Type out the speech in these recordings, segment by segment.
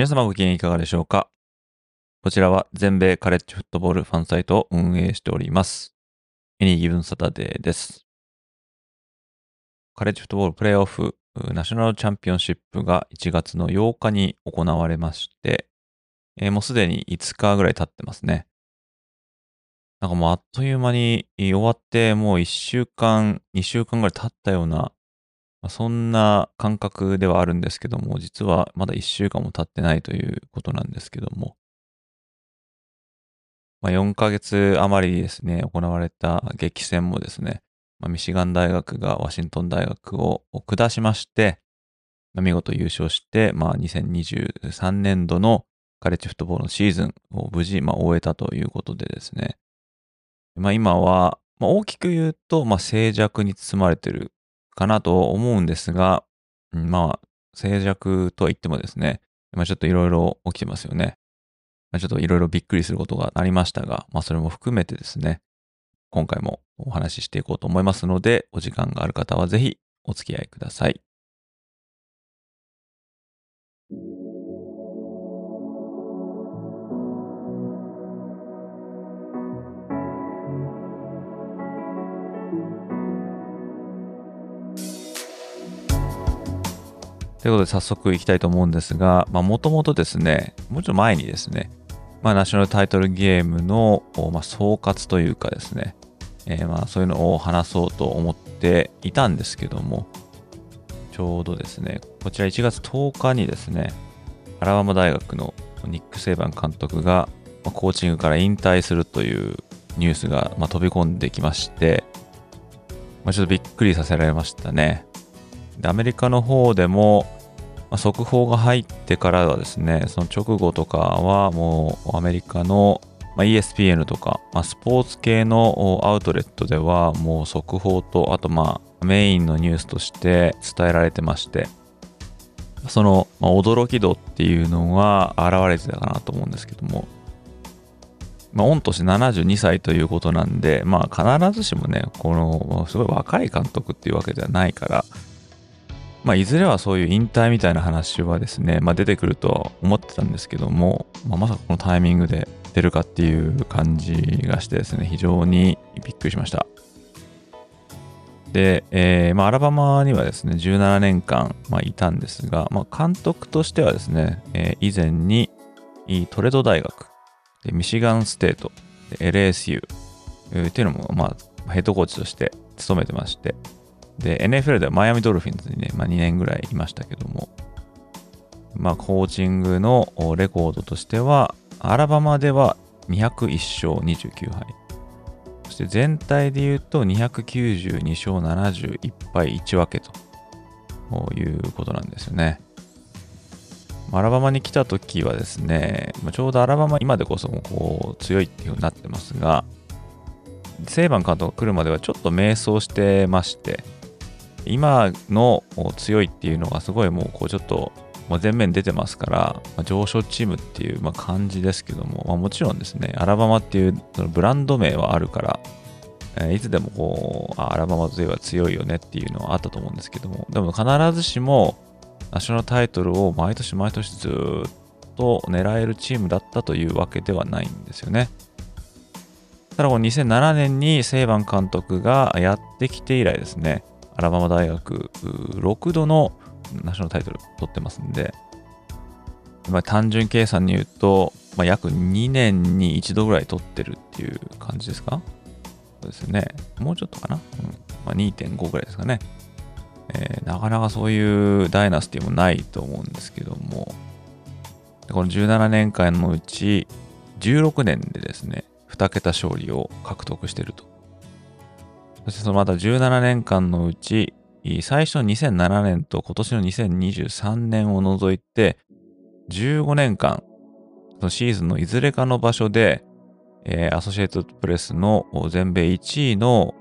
皆様ご機嫌いかがでしょうか？こちらは全米カレッジフットボールファンサイトを運営しております。エニーギブンサタデーです。カレッジフットボールプレイオフナショナルチャンピオンシップが1月の8日に行われまして、えーもうすでに5日ぐらい経ってますね。なんかもうあっという間に終わってもう1週間、2週間ぐらい経ったような、そんな感覚ではあるんですけども、実はまだ1週間も経ってないということなんですけども、まあ、4ヶ月余りですね、行われた激戦もですね、まあ、ミシガン大学がワシントン大学を下しまして、まあ見事優勝して、まあ、2023年度のカレッジフットボールのシーズンを無事、まあ、終えたということでですね、まあ、今は、まあ、大きく言うと、まあ、静寂に包まれているかなと思うんですが、まあ、静寂とは言ってもですね、まあ、ちょっといろいろ起きてますよね。まあちょっといろいろびっくりすることがありましたが、まあそれも含めてですね、今回もお話ししていこうと思いますので、お時間がある方はぜひお付き合いください。ということで早速いきたいと思うんですが、もともとですね、もうちょっと前にですね、まあナショナルタイトルゲームの、まあ、総括というかですね、えーまあそういうのを話そうと思っていたんですけども、ちょうどですね、こちら1月10日にですね、アラバマ大学のニック・セイバン監督が、まあコーチングから引退するというニュースが、まあ、飛び込んできまして、まあ、ちょっとびっくりさせられましたね。でアメリカの方でも、まあ、速報が入ってからはですね、その直後とかはもうアメリカの、まあ、ESPN とか、まあ、スポーツ系のアウトレットではもう速報と、あとまあメインのニュースとして伝えられてまして、その、まあ、驚き度っていうのが現れてたかなと思うんですけども、まあ、御年72歳ということなんで、まあ、必ずしもね、この、すごい若い監督っていうわけではないから、まあ、いずれはそういう引退みたいな話はですね、まあ、出てくるとは思ってたんですけども、まあ、まさかこのタイミングで出るかっていう感じがしてですね、非常にびっくりしました。で、えーまあ、アラバマにはですね、17年間、まあ、いたんですが、まあ、監督としてはですね、えー以前にトレド大学、でミシガンステート、LSU えーっていうのも、まあ、ヘッドコーチとして務めてまして、で、NFL ではマイアミドルフィンズにね、まあ、2年ぐらいいましたけども、まあ、コーチングのレコードとしては、アラバマでは201勝29敗。そして全体で言うと292勝71敗1分けということなんですよね。アラバマに来た時はですね、ちょうどアラバマ今でこそもこう強いっていう風になってますが、セイバン監督が来るまではちょっと迷走してまして、今の強いっていうのがすごいもうこうちょっと前面出てますから、ま上昇チームっていうま感じですけども、まあ、もちろんですね、アラバマっていうそのブランド名はあるから、えーいつでもこう、アラバマといえば強いよねっていうのはあったと思うんですけども、でも必ずしもナショナルタイトルを毎年毎年ずっと狙えるチームだったというわけではないんですよね。ただこの2007年にセイバン監督がやってきて以来ですね、アラバマ大学6度のナショナルタイトル取ってますんで、まあ、単純計算に言うと、まあ、約2年に1度ぐらい取ってるっていう感じですか？そうですね。もうちょっとかな、うん。まあ、2.5ぐらいですかね、えーなかなかそういうダイナスティもないと思うんですけども、この17年間のうち16年でですね、2桁勝利を獲得してると。そしてそのまた17年間のうち最初の2007年と今年の2023年を除いて、15年間、そのシーズンのいずれかの場所で、えー、アソシエイトプレスの全米1位の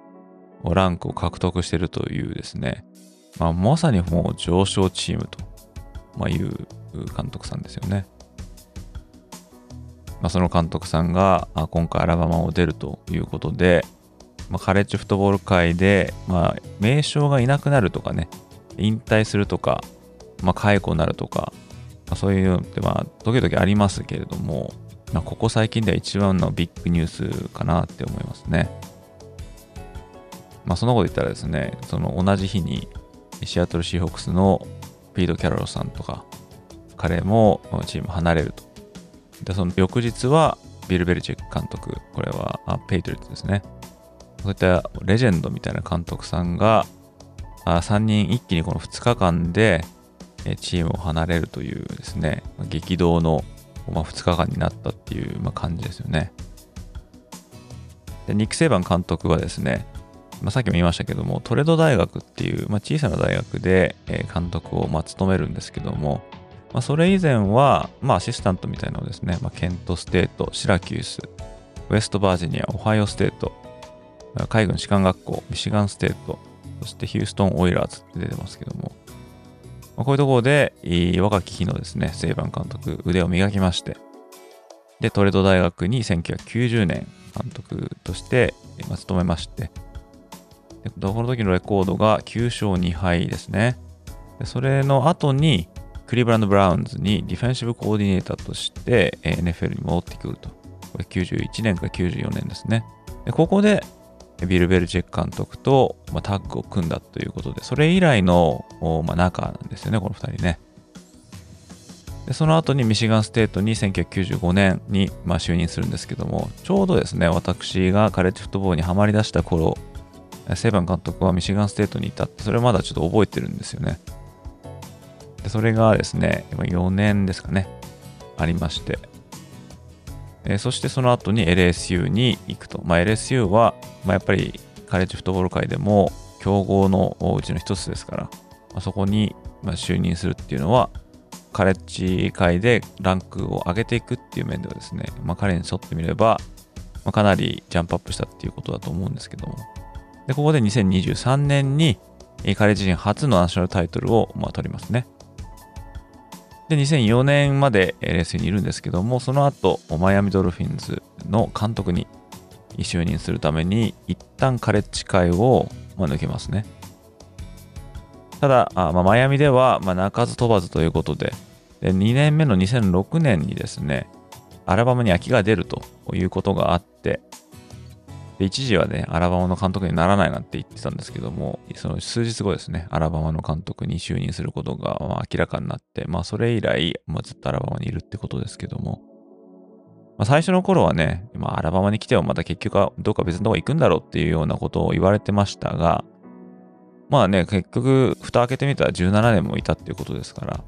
ランクを獲得しているというですね、まあ、まさにもう上昇チームと、まあ、いう監督さんですよね。まあ、その監督さんが今回アラバマを出るということで、まあ、カレッジフットボール界で、まあ、名将がいなくなるとかね、引退するとか、まあ、解雇になるとか、まあ、そういうのって、まあ、時々ありますけれども、まあ、ここ最近では一番のビッグニュースかなって思いますね。まあ、そのこと言ったらですね、その同じ日にシアトルシーホークスのピード・キャロルさんとか、彼もチーム離れると。で、その翌日はビル・ベルチェック監督、これはペイトリッツですね。そういったレジェンドみたいな監督さんが、あ3人一気にこの2日間でチームを離れるというですね、激動のまあ2日間になったっていう感じですよね。でニック・セイバン監督はですね、まあ、さっきも言いましたけども、トレド大学っていう、まあ、小さな大学で監督をま務めるんですけども、まあ、それ以前は、まあ、アシスタントみたいなのをですね、まあ、ケントステート、シラキュース、ウェストバージニア、オハイオステート、海軍士官学校、ミシガンステート、そしてヒューストン・オイラーズって出てますけども、まあ、こういうところで、若き日のですね、セイバン監督、腕を磨きまして、で、トレード大学に1990年監督として、まあ、務めまして、でこの時のレコードが9勝2敗ですね。でそれの後に、クリーブランド・ブラウンズにディフェンシブコーディネーターとして NFL に戻ってくると。これ91年から94年ですね。でここでビル・ベルチェック監督と、まあ、タッグを組んだということで、それ以来の、まあ、仲なんですよね、この2人ね。でその後にミシガンステートに1995年に、まあ、就任するんですけども、ちょうどですね、私がカレッジフットボールにはまり出した頃、セイバン監督はミシガンステートにいたって、それまだちょっと覚えてるんですよね。でそれがですね、4年ですかね、ありまして、えー、そしてその後に LSU に行くと。まあ、LSU は、まあ、やっぱりカレッジフットボール界でも強豪のうちの一つですから、まあ、そこに就任するっていうのは、カレッジ界でランクを上げていくっていう面ではですね、まあ、彼に沿ってみれば、まあ、かなりジャンプアップしたっていうことだと思うんですけども。で、ここで2023年にカレッジ人初のナショナルタイトルをまあ取りますね。で、2004年まで LSU にいるんですけども、その後、マイアミドルフィンズの監督に就任するために、一旦カレッジ会を、ま抜けますね。ただ、あまあ、マイアミでは、まあ、鳴かず飛ばずということでで、2年目の2006年にですね、アラバマに空きが出るということがあって、で一時はね、アラバマの監督にならないなんて言ってたんですけども、その数日後ですね、アラバマの監督に就任することが明らかになって、まあそれ以来、まあ、ずっとアラバマにいるってことですけども、まあ、最初の頃はね、まあ、アラバマに来てもまた結局はどっか別のとこ行くんだろうっていうようなことを言われてましたが、まあね、結局、蓋開けてみたら17年もいたっていうことですから、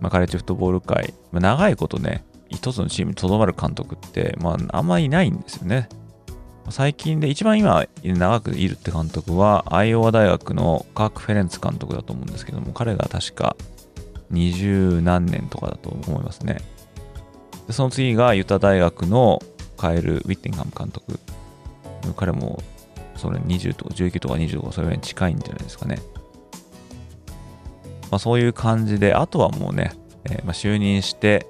まあ、カレッジフットボール界、まあ、長いことね、一つのチームにとどまる監督って、まあ、あんまりいないんですよね。最近で一番今長くいるって監督は、アイオワ大学のカーク・フェレンツ監督だと思うんですけども、彼が確か二十何年とかだと思いますね。でその次がユタ大学のカエル・ウィッティンガム監督。彼もそれ20とか19とか20とかそれぐらいに近いんじゃないですかね。まあ、そういう感じで、あとはもうね、えー、まあ、就任して、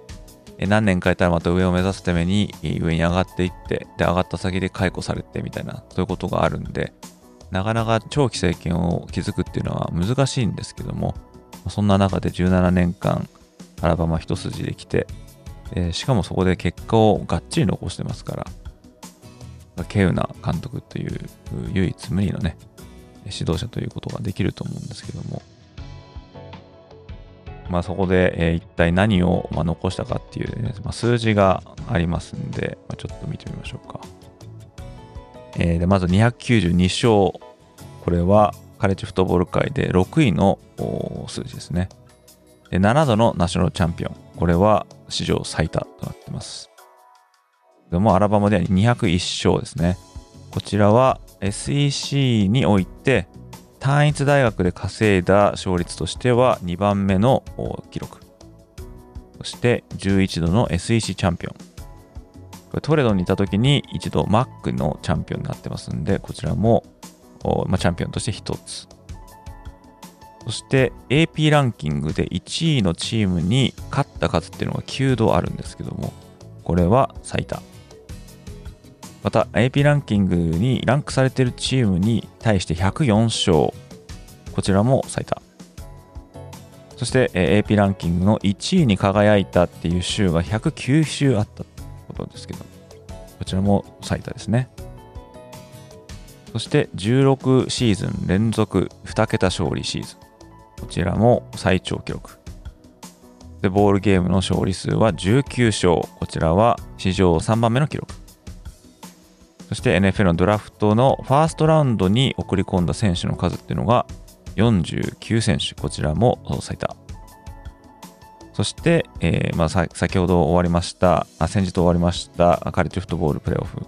何年かいたらまた上を目指すために上に上がっていって、で、上がった先で解雇されてみたいな、そういうことがあるんで、なかなか長期政権を築くっていうのは難しいんですけども、そんな中で17年間、アラバマ一筋で来て、え、しかもそこで結果をがっちり残してますから、稀有な監督という唯一無二のね、指導者ということができると思うんですけども、まあ、そこで、えー、一体何を、まあ、残したかっていう、ね、まあ、数字がありますんで、まあ、ちょっと見てみましょうか。えー、でまず292勝。これはカレッジフットボール界で6位の数字ですね。で7度のナショナルチャンピオン。これは史上最多となってます。でもアラバマでは201勝ですね。こちらは SEC において単一大学で稼いだ勝率としては2番目の記録。そして11度の SEC チャンピオン。これトレドにいた時に一度 Mac のチャンピオンになってますんで、こちらも、まあ、チャンピオンとして1つ。そして AP ランキングで1位のチームに勝った数っていうのが9度あるんですけども、これは最多。また AP ランキングにランクされているチームに対して104勝。こちらも最多。そして AP ランキングの1位に輝いたっていう週が109週あったってことですけど、こちらも最多ですね。そして16シーズン連続2桁勝利シーズン。こちらも最長記録。で、ボールゲームの勝利数は19勝。こちらは史上3番目の記録。そして NFL のドラフトのファーストラウンドに送り込んだ選手の数っていうのが49選手。こちらも最多。そして、えーまあ、先ほど終わりました、あ先日終わりましたカレッジフットボールプレーオフ。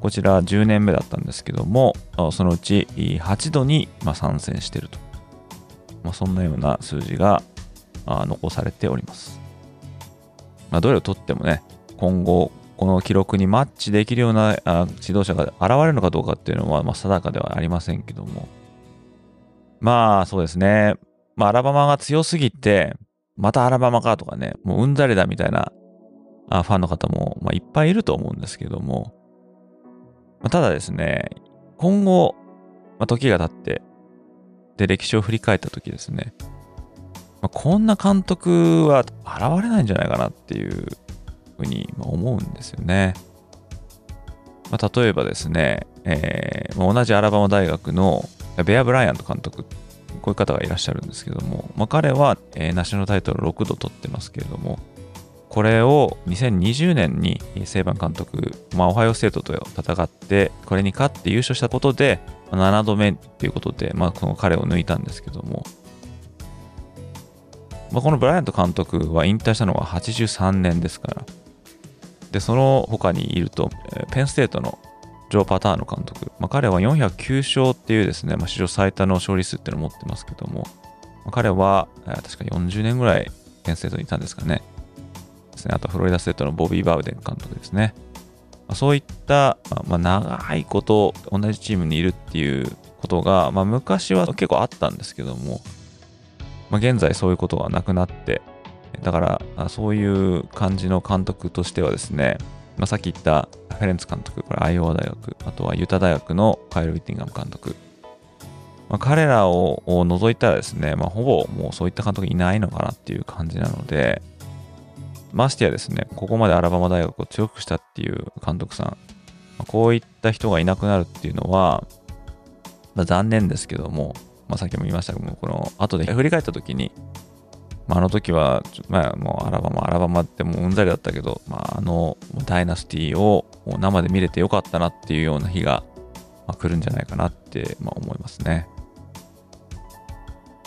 こちら10年目だったんですけども、そのうち8度に参戦していると。まあ、そんなような数字が残されております。まあ、どれをとってもね、今後、この記録にマッチできるような指導者が現れるのかどうかっていうのは、まあ、定かではありませんけども。まあ、そうですね。まあ、アラバマが強すぎて、またアラバマかとかね、もううんざりだみたいなファンの方も、まあ、いっぱいいると思うんですけども、まあ、ただですね、今後、まあ、時が経って、で、歴史を振り返った時ですね、まあ、こんな監督は現れないんじゃないかなっていうふうに思うんですよね。まあ、例えばですね、えー、同じアラバマ大学のベア・ブライアント監督、こういう方がいらっしゃるんですけども、まあ、彼は、えー、ナショナルタイトル6度取ってますけれども、これを2020年にセイバン監督、まあ、オハイオステートと戦って、これに勝って優勝したことで、7度目っていうことで、まあ、この彼を抜いたんですけども、まあ、このブライアント監督は引退したのは83年ですから、で、その他にいると、ペンステートのジョー・パターの監督、まあ、彼は409勝っていうですね、まあ、史上最多の勝利数っていうのを持ってますけども、まあ、彼はえ確か40年ぐらいペンステートにいたんですかね。ですねあとフロリダステートのボビー・バウデン監督ですね。ま、そういった、ま、長いこと同じチームにいるっていうことが、ま、昔は結構あったんですけども、ま、現在そういうことがなくなって、だからそういう感じの監督としてはですね、まあ、さっき言ったフェレンツ監督、これアイオワ大学、あとはユタ大学のカイル・ウィッティンガム監督、まあ、彼らを除いたらですね、まあ、ほぼもうそういった監督いないのかなっていう感じなので、ましてやですね、ここまでアラバマ大学を強くしたっていう監督さん、ま、こういった人がいなくなるっていうのは、まあ、残念ですけども、まあ、さっきも言いましたけども、この後で振り返った時に、まあ、あの時は、まあ、もうアラバマ、アラバマってもううんざりだったけど、まあ、あのダイナスティを生で見れてよかったなっていうような日が、まあ、来るんじゃないかなって、まあ、思いますね。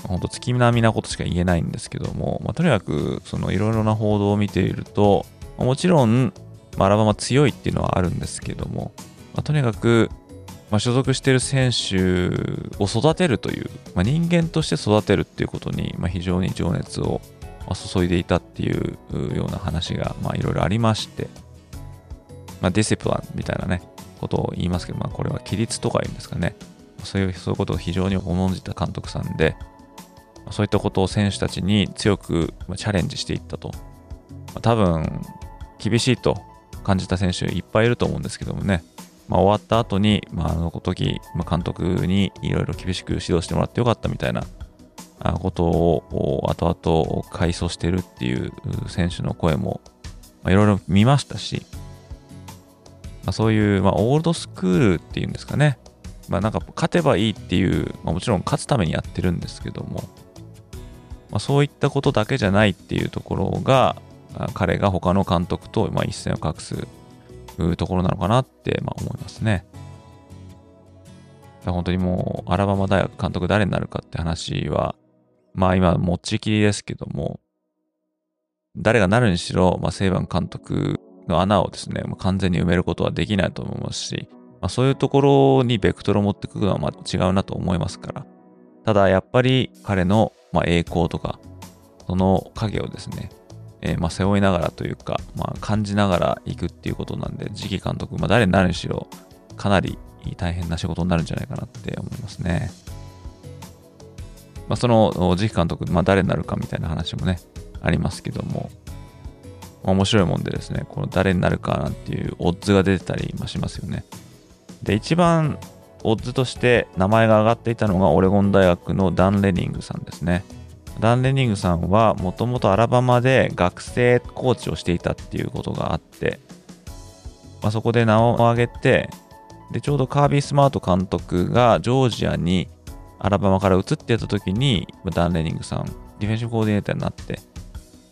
本当月並みなことしか言えないんですけども、まあ、とにかくそのいろいろな報道を見ていると、もちろん、まあ、アラバマ強いっていうのはあるんですけども、まあ、とにかく、まあ、所属している選手を育てるという、まあ、人間として育てるっていうことに、まあ、非常に情熱を注いでいたっていうような話がいろいろありまして、まあ、ディシプランみたいなね、ことを言いますけど、まあ、これは規律とか言うんですかね。そういうそういうことを非常に重んじた監督さんで、そういったことを選手たちに強くチャレンジしていったとま。多分、厳しいと感じた選手いっぱいいると思うんですけどもね、まあ、終わった後に、まあ、あの時、まあ、監督にいろいろ厳しく指導してもらってよかったみたいなことを後々回想してるっていう選手の声もいろいろ見ましたし、まあ、そういう、まあ、オールドスクールっていうんですかね、まあ、なんか勝てばいいっていう、まあ、もちろん勝つためにやってるんですけども、まあ、そういったことだけじゃないっていうところが、彼が他の監督とまあ一線を画すうところなのかなってまあ思いますね。本当にもう、アラバマ大学監督誰になるかって話は、まあ今、持ちきりですけども、誰がなるにしろ、まあ、セイバン監督の穴をですね、まあ、完全に埋めることはできないと思いますし、まあ、そういうところにベクトルを持ってくるのはま違うなと思いますから、ただやっぱり彼の、ま、栄光とか、その影をですね、えー、まあ、背負いながらというか、まあ、感じながら行くっていうことなんで、次期監督、まあ、誰になるにしろ、かなり大変な仕事になるんじゃないかなって思いますね。まあ、その次期監督、まあ、誰になるかみたいな話もね、ありますけども、面白いもんでですね、この誰になるかなんていうオッズが出てたりしますよね。で、一番オッズとして名前が挙がっていたのがオレゴン大学のダン・レニングさんですね。ダン・レニングさんはもともとアラバマで学生コーチをしていたっていうことがあって、まあ、そこで名を挙げてでちょうどカービー・スマート監督がジョージアにアラバマから移ってた時にダン・レニングさんディフェンシブコーディネーターになって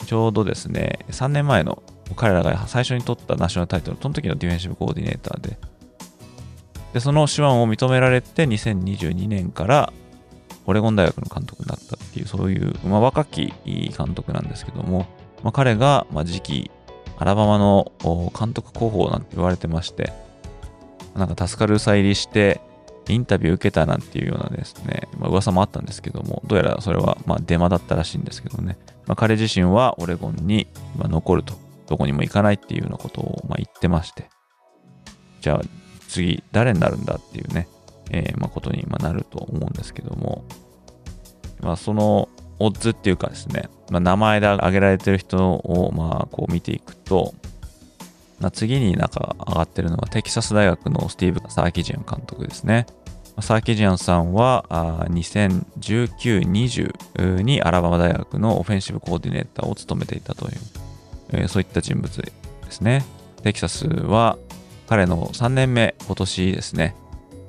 ちょうどですね3年前の彼らが最初に取ったナショナルタイトルその時のディフェンシブコーディネーターで。でその手腕を認められて2022年からオレゴン大学の監督になったっていう、そういう、まあ、若き監督なんですけども、まあ、彼が、まあ、次期アラバマの監督候補なんて言われてまして、なんか助かるさ入りして、インタビュー受けたなんていうようなですね、まあ、噂もあったんですけども、どうやらそれはまあデマだったらしいんですけどね、まあ、彼自身はオレゴンに残ると、どこにも行かないっていうようなことをまあ言ってまして、じゃあ次誰になるんだっていうね、えー、まあ、ことになると思うんですけども、まあ、そのオッズっていうかですね、まあ、名前で挙げられてる人をまあこう見ていくと、まあ、次になんか上がってるのはテキサス大学のスティーブ・サーキジアン監督ですね。サーキジアンさんは2019-20にアラバマ大学のオフェンシブコーディネーターを務めていたという、えー、そういった人物ですね。テキサスは彼の3年目、今年ですね、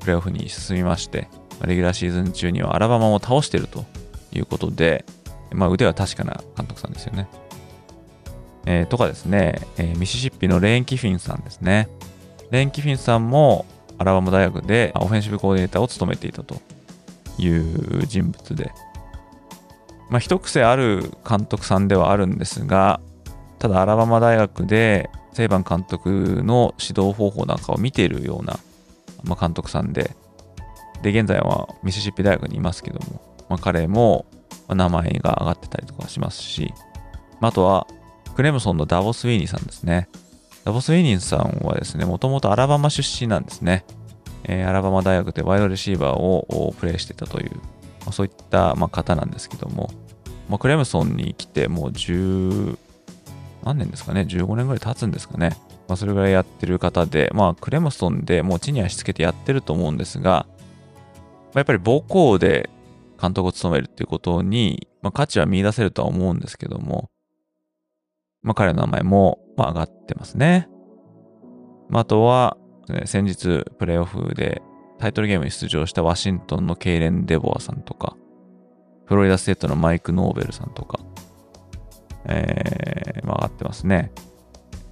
プレーオフに進みまして、レギュラーシーズン中にはアラバマを倒しているということで、まあ、腕は確かな監督さんですよね。えー、とかですね、えー、ミシシッピのレーン・キフィンさんですね。レーン・キフィンさんもアラバマ大学でオフェンシブコーディネーターを務めていたという人物で、まあ、一癖ある監督さんではあるんですが、ただアラバマ大学でセイバン監督の指導方法なんかを見ているようなまあ、監督さんで、で、現在はミシシッピ大学にいますけども、まあ、彼も名前が上がってたりとかしますし、まあ、とは、クレムソンのダボス・ウィーニーさんですね。ダボス・ウィーニーさんはですね、もともとアラバマ出身なんですね。えー、アラバマ大学でワイドレシーバーをプレーしてたという、まあ、そういった、まあ、方なんですけども、まあ、クレムソンに来てもう10、何年ですかね、15年ぐらい経つんですかね。まあ、それぐらいやってる方で、まあ、クレムストンでもう地に足つけてやってると思うんですが、まあ、やっぱり母校で監督を務めるっていうことに、まあ、価値は見出せるとは思うんですけども、まあ、彼の名前も、まあ、上がってますね。まあ、あとは、ね、先日プレイオフでタイトルゲームに出場したワシントンのケイレン・デボアさんとか、フロリダステートのマイク・ノーベルさんとか、えー、まあ、上がってますね。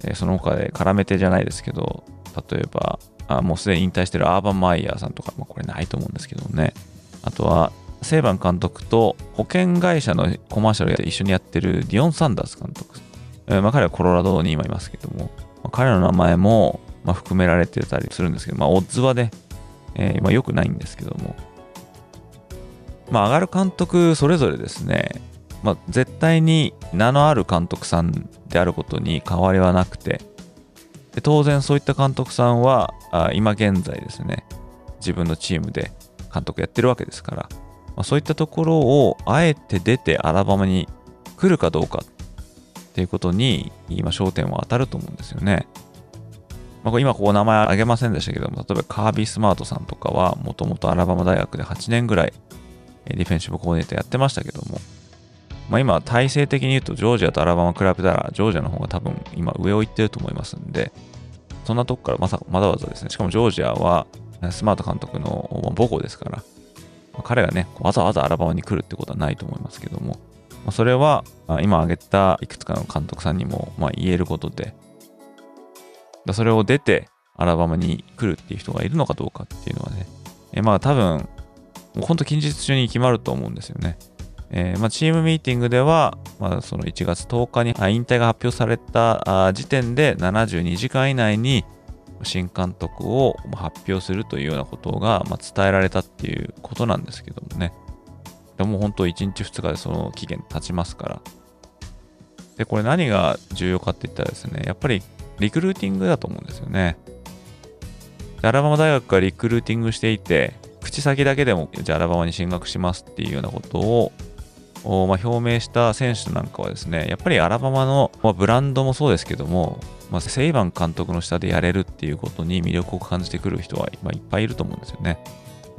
えその他で絡めてじゃないですけど、例えば、あもうすでに引退してるアーバン・マイヤーさんとか、まあ、これないと思うんですけどね。あとは、セイバン監督と保険会社のコマーシャルで一緒にやってるディオン・サンダース監督。えー、まあ、彼はコロラドに今いますけども、まあ、彼の名前も、まあ、含められてたりするんですけど、まあ、オッズはね、えー、まあ、良くないんですけども、まあ、上がる監督それぞれですね、まあ、絶対に名のある監督さんであることに変わりはなくて、で当然そういった監督さんはあ今現在ですね、自分のチームで監督やってるわけですから、まあ、そういったところをあえて出てアラバマに来るかどうかっていうことに今焦点は当たると思うんですよね。まあ、今ここ名前挙げませんでしたけども、例えばカービースマートさんとかはもともとアラバマ大学で8年ぐらいディフェンシブコーディネーターやってましたけども、まあ、今、体制的に言うと、ジョージアとアラバマ比べたら、ジョージアの方が多分今上を行ってると思いますんで、そんなとこからまさまだわざですね、しかもジョージアはスマート監督の母校ですから、まあ、彼がね、わざわざアラバマに来るってことはないと思いますけども、まあ、それは今挙げたいくつかの監督さんにもまあ言えることで、だそれを出てアラバマに来るっていう人がいるのかどうかっていうのはね、えまあ多分、もう本当近日中に決まると思うんですよね。えー、まあ、チームミーティングでは、まあ、その1月10日に引退が発表された時点で72時間以内に新監督を発表するというようなことが、ま、伝えられたっていうことなんですけどもね。やも本当1日2日でその期限経ちますから。で、これ何が重要かって言ったらですね、やっぱりリクルーティングだと思うんですよね。アラバマ大学がリクルーティングしていて、口先だけでも、じゃあアラバマに進学しますっていうようなことを、をま、表明した選手なんかはですね、やっぱりアラバマの、ま、ブランドもそうですけども、まあ、セイバン監督の下でやれるっていうことに魅力を感じてくる人は、ま、いっぱいいると思うんですよね。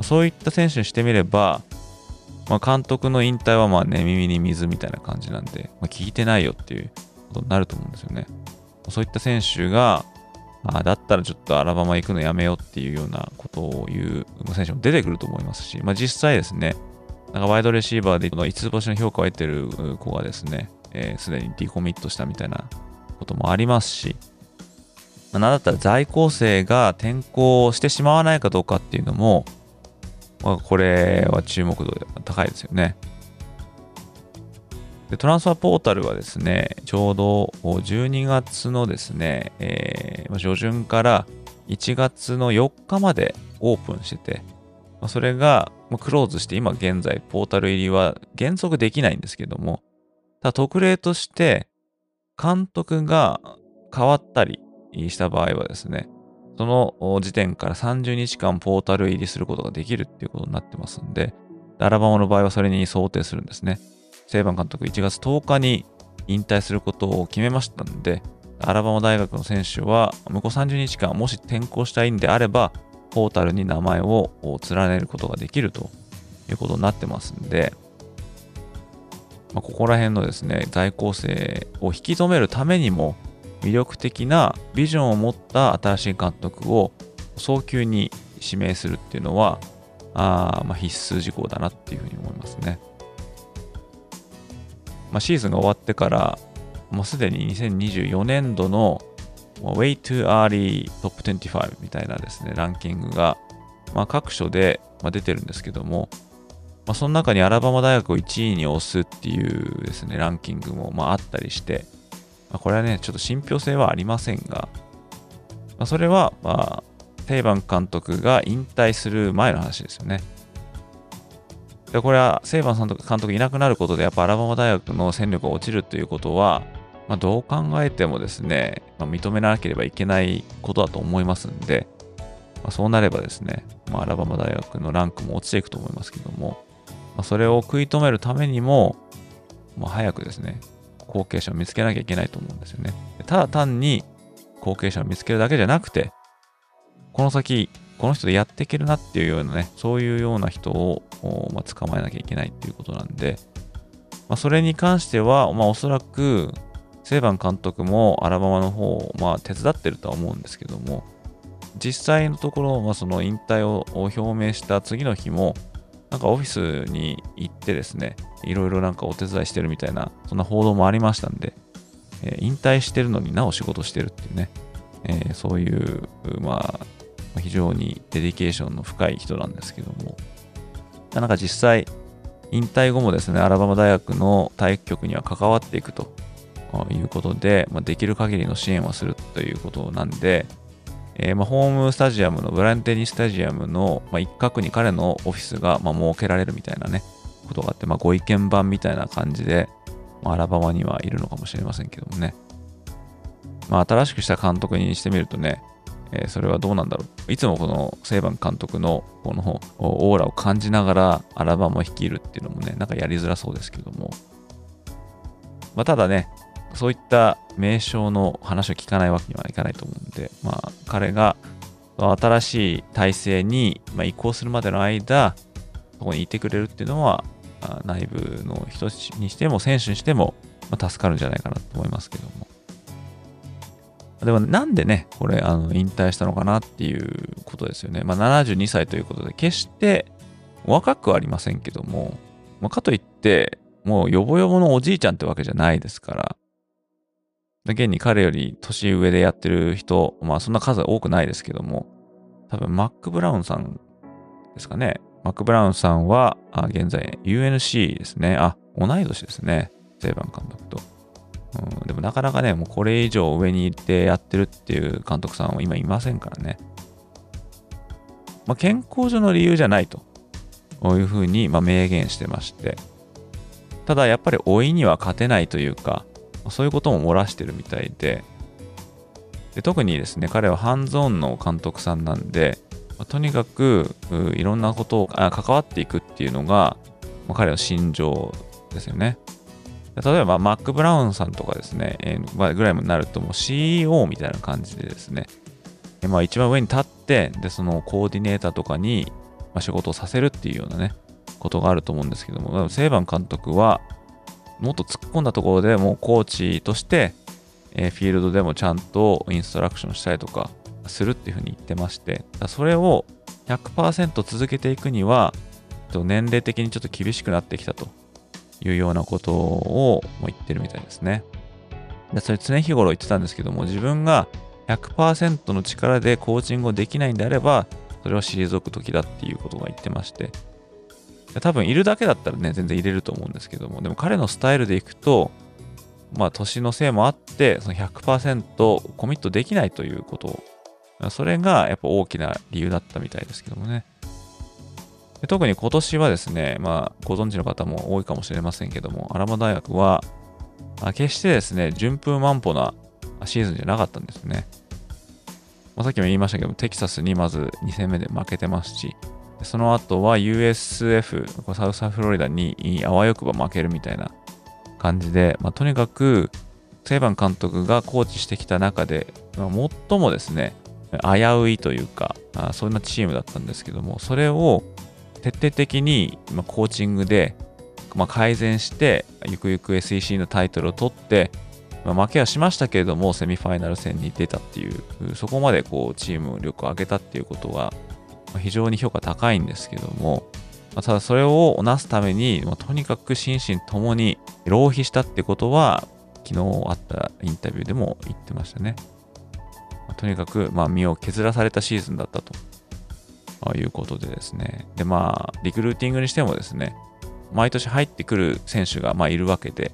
そういった選手にしてみれば、ま、監督の引退はまあね、耳に水みたいな感じなんで、ま、聞いてないよっていうことになると思うんですよね。そういった選手が、あだったらちょっとアラバマ行くのやめようっていうようなことを言う選手も出てくると思いますし、まあ、実際ですね、なんかワイドレシーバーで5つ星の評価を得てる子がですね、す、えー、で、にディコミットしたみたいなこともありますし、まあ、なんだったら在校生が転校してしまわないかどうかっていうのも、まあ、これは注目度が高いですよね。でトランスファーポータルはですね、ちょうど12月のですね、えー、初旬から1月の4日までオープンしてて、まあ、それがクローズして今現在ポータル入りは原則できないんですけども、ただ特例として監督が変わったりした場合はですね、その時点から30日間ポータル入りすることができるっていうことになってますんで、アラバマの場合はそれに想定するんですね。セイバン監督1月10日に引退することを決めましたので、アラバマ大学の選手は向こう30日間もし転校したいんであれば、ポータルに名前を連ねることができるということになってますんで、まあ、ここら辺のですね、在校生を引き止めるためにも、魅力的なビジョンを持った新しい監督を早急に指名するっていうのは、あまあ、必須事項だなっていうふうに思いますね。まあ、シーズンが終わってから、もうすでに2024年度のまあ Way Too Early Top 25みたいなですね、ランキングが、まあ、各所でまあ出てるんですけども、まあ、その中にアラバマ大学を1位に押すっていうですね、ランキングもまああったりして、まあ、これはね、ちょっと信憑性はありませんが、まあ、それは、まあ、テイバン監督が引退する前の話ですよね。でこれはセイバン監督いなくなることで、やっぱアラバマ大学の戦力が落ちるということは、まあ、どう考えてもですね、まあ、認めなければいけないことだと思いますんで、まあ、そうなればですね、まあ、アラバマ大学のランクも落ちていくと思いますけども、まあ、それを食い止めるためにも、まあ、早くですね、後継者を見つけなきゃいけないと思うんですよね。ただ単に後継者を見つけるだけじゃなくて、この先、この人でやっていけるなっていうようなね、そういうような人を、まあ、捕まえなきゃいけないっていうことなんで、まあ、それに関しては、まあ、おそらく、セイバン監督もアラバマの方を、まあ、手伝ってるとは思うんですけども、実際のところ、まあ、その引退を表明した次の日も、なんかオフィスに行ってですね、いろいろなんかお手伝いしてるみたいな、そんな報道もありましたんで、えー、引退してるのになお仕事してるっていうね、えー、そういう、まあ、非常に dedication の深い人なんですけども、なんか実際、引退後もですね、アラバマ大学の体育局には関わっていくということで、まあ、できる限りの支援をするということなんで、えー、まあ、ホームスタジアムのブランテニスタジアムの、まあ、一角に彼のオフィスが、まあ、設けられるみたいなね、ことがあって、まあ、ご意見番みたいな感じで、まあ、アラバマにはいるのかもしれませんけどもね。まあ、新しくした監督にしてみるとね、えー、それはどうなんだろう。いつもこのセイバン監督のこのオーラを感じながらアラバマを率いるっていうのもね、なんかやりづらそうですけども。まあ、ただね、そういった名称の話を聞かないわけにはいかないと思うんで、まあ、彼が新しい体制に移行するまでの間、そこにいてくれるっていうのは、内部の人にしても、選手にしても、ま助かるんじゃないかなと思いますけども。でもなんでね、これ、あの、引退したのかなっていうことですよね。まあ、72歳ということで、決して若くはありませんけども、まあ、かといって、もうヨボヨボのおじいちゃんってわけじゃないですから、現に彼より年上でやってる人、まあそんな数多くないですけども、多分マック・ブラウンさんですかね。マック・ブラウンさんは、あ現在 UNC ですね。あ、同い年ですね。セイバン監督と。うん、でもなかなかね、もうこれ以上上に行ってやってるっていう監督さんは今いませんからね。まあ、健康上の理由じゃないとこういうふうにまあ明言してまして、ただやっぱり老いには勝てないというか、そういうことも漏らしてるみたいで、で特にですね、彼はハンズオンの監督さんなんで、まとにかくいろんなことを関わっていくっていうのが、ま、彼の心情ですよね。例えば、マック・ブラウンさんとかですね、えー、ぐらいになるともう CEO みたいな感じでですね、えまあ、一番上に立って、で、そのコーディネーターとかに、仕事をさせるっていうようなね、ことがあると思うんですけども、セイバン監督は、もっと突っ込んだところでもうコーチとして、え、フィールドでもちゃんとインストラクションしたりとかするっていうふうに言ってまして、それを100%続けていくには、年齢的にちょっと厳しくなってきたというようなことを言ってるみたいですね。でそれ常日頃言ってたんですけども、自分が100%の力でコーチングをできないんであれば、それは退く時だっていうことが言ってまして、多分いるだけだったらね、全然入れると思うんですけども、でも彼のスタイルでいくと、まあ年のせいもあって、その100%コミットできないということそれがやっぱ大きな理由だったみたいですけどもね。特に今年はですね、まあ、ご存知の方も多いかもしれませんけども、アラマ大学は、決してですね、順風満歩なシーズンじゃなかったんですね。まあ、さっきも言いましたけどテキサスにまず2戦目で負けてますし、その後は USF、サウスフロリダにあわよくば負けるみたいな感じで、まあ、とにかく、セイバン監督がコーチしてきた中で、まあ、最もですね、危ういというか、あそんなチームだったんですけども、それを徹底的に、コーチングで、ま改善して、ゆくゆく SEC のタイトルを取って、ま負けはしましたけれども、セミファイナル戦に出たっていう、そこまでこうチーム力を上げたっていうことは、非常に評価高いんですけども、まただそれをなすために、まとにかく心身ともに浪費したってことは、昨日あったインタビューでも言ってましたね。まとにかく、ま、身を削らされたシーズンだったということでですね。で、まあ、リクルーティングにしてもですね、毎年入ってくる選手がまいるわけで、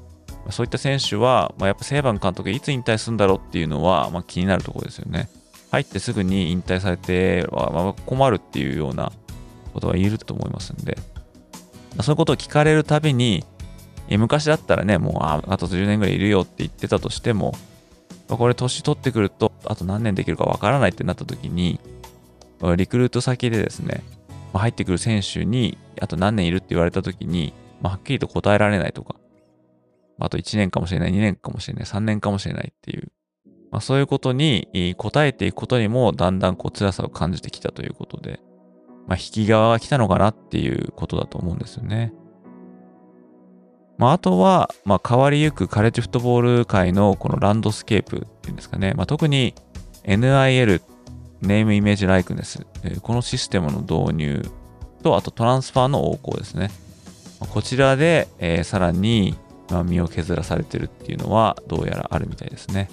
そういった選手は、まあ、やっぱセイバン監督いつ引退するんだろうっていうのは、ま、気になるところですよね。入ってすぐに引退されて、困るっていうようなことは言えると思いますんで、そういうことを聞かれるたびに、昔だったらね、もうあと10年ぐらいいるよって言ってたとしても、これ年取ってくると、あと何年できるかわからないってなった時に、リクルート先でですね、入ってくる選手に、あと何年いるって言われたときに、はっきりと答えられないとか、あと1年かもしれない、2年かもしれない、3年かもしれないっていう、まあ、そういうことに答えていくことにもだんだんこう辛さを感じてきたということで、まあ、引き側が来たのかなっていうことだと思うんですよね。まあ、あとは、まあ、変わりゆくカレッジフットボール界のこのランドスケープっていうんですかね、まあ、特に NIL ネームイメージライクネス、このシステムの導入と、あとトランスファーの横行ですね。こちらで、えー、さらに、まあ、身を削らされてるっていうのはどうやらあるみたいですね。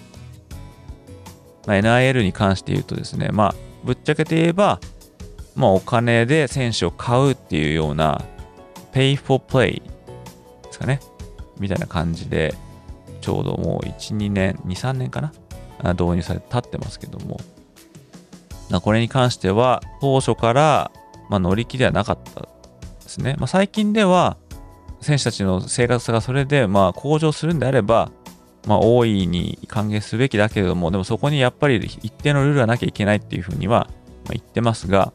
まあ、NIL に関して言うとですね、まあ、ぶっちゃけて言えば、まあ、お金で選手を買うっていうような、pay for play ですかね。みたいな感じで、ちょうどもう1、2年、2、3年かな導入されて立ってますけども、これに関しては当初から、まあ、乗り気ではなかったですね。まあ、最近では選手たちの生活がそれでまあ向上するんであれば、まあ、大いに歓迎すべきだけれども、でもそこにやっぱり一定のルールがなきゃいけないっていうふうには言ってますが、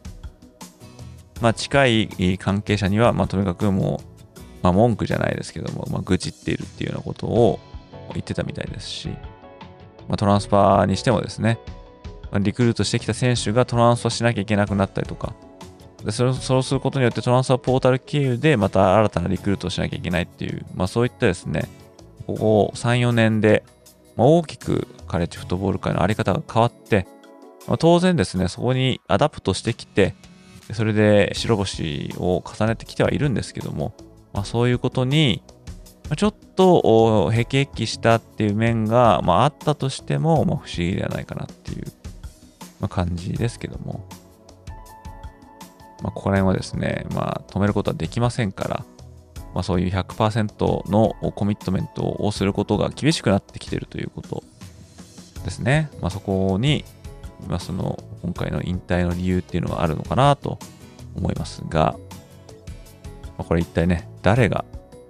まあ、近い関係者には、まあ、とにかくもう、まあ、文句じゃないですけども、まあ、愚痴っているっていうようなことを言ってたみたいですし、まあ、 transfer にしてもですね、まリクルートしてきた選手が transfer しなきゃいけなくなったりとか、でそれそうすることによって transfer portal 経由でまた新たなリクルートをしなきゃいけないっていう、まあそういったですね、ここ3、4年で、大きくカレッジフットボール界のあり方が変わって、当然ですね、そこに adapt してきて、それで白星を重ねてきてはいるんですけども、まあ、そういうことに、ちょっとへきへきしたっていう面が、まあ、あったとしても、まあ、不思議ではないかなっていう、感じですけども、まあ、ここら辺はですね、まあ、止めることはできませんから、まあ、そういう100%のコミットメントをすることが厳しくなってきてるということですね。まあ、そこに、まあ、その今回の引退の理由っていうのがあるのかなと思いますが、まあ、これ一体ね、誰が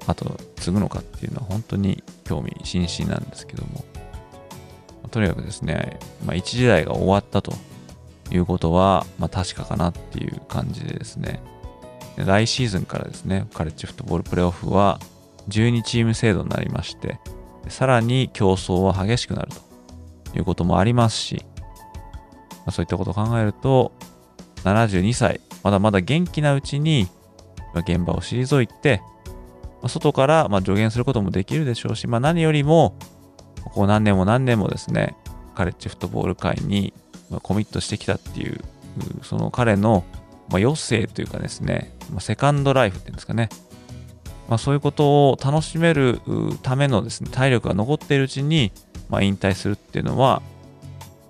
後継ぐのかっていうのは本当に興味津々なんですけども、まあ、とにかくですね、まあ、一時代が終わったということは、まあ、確かかなっていう感じでですね、来シーズンからですね、カレッジフットボールプレーオフは12チーム制度になりまして、さらに競争は激しくなるということもありますし、まあ、そういったことを考えると、72歳、まだまだ元気なうちに現場を退いて、まあ、外からま助言することもできるでしょうし、まあ、何よりも、ここ何年も何年もですね、カレッジフットボール界にコミットしてきたっていう、その彼のま余生というかですね、まセカンドライフっていうんですかね、まあ、そういうことを楽しめるためのですね、体力が残っているうちに、まあ、引退するっていうのは、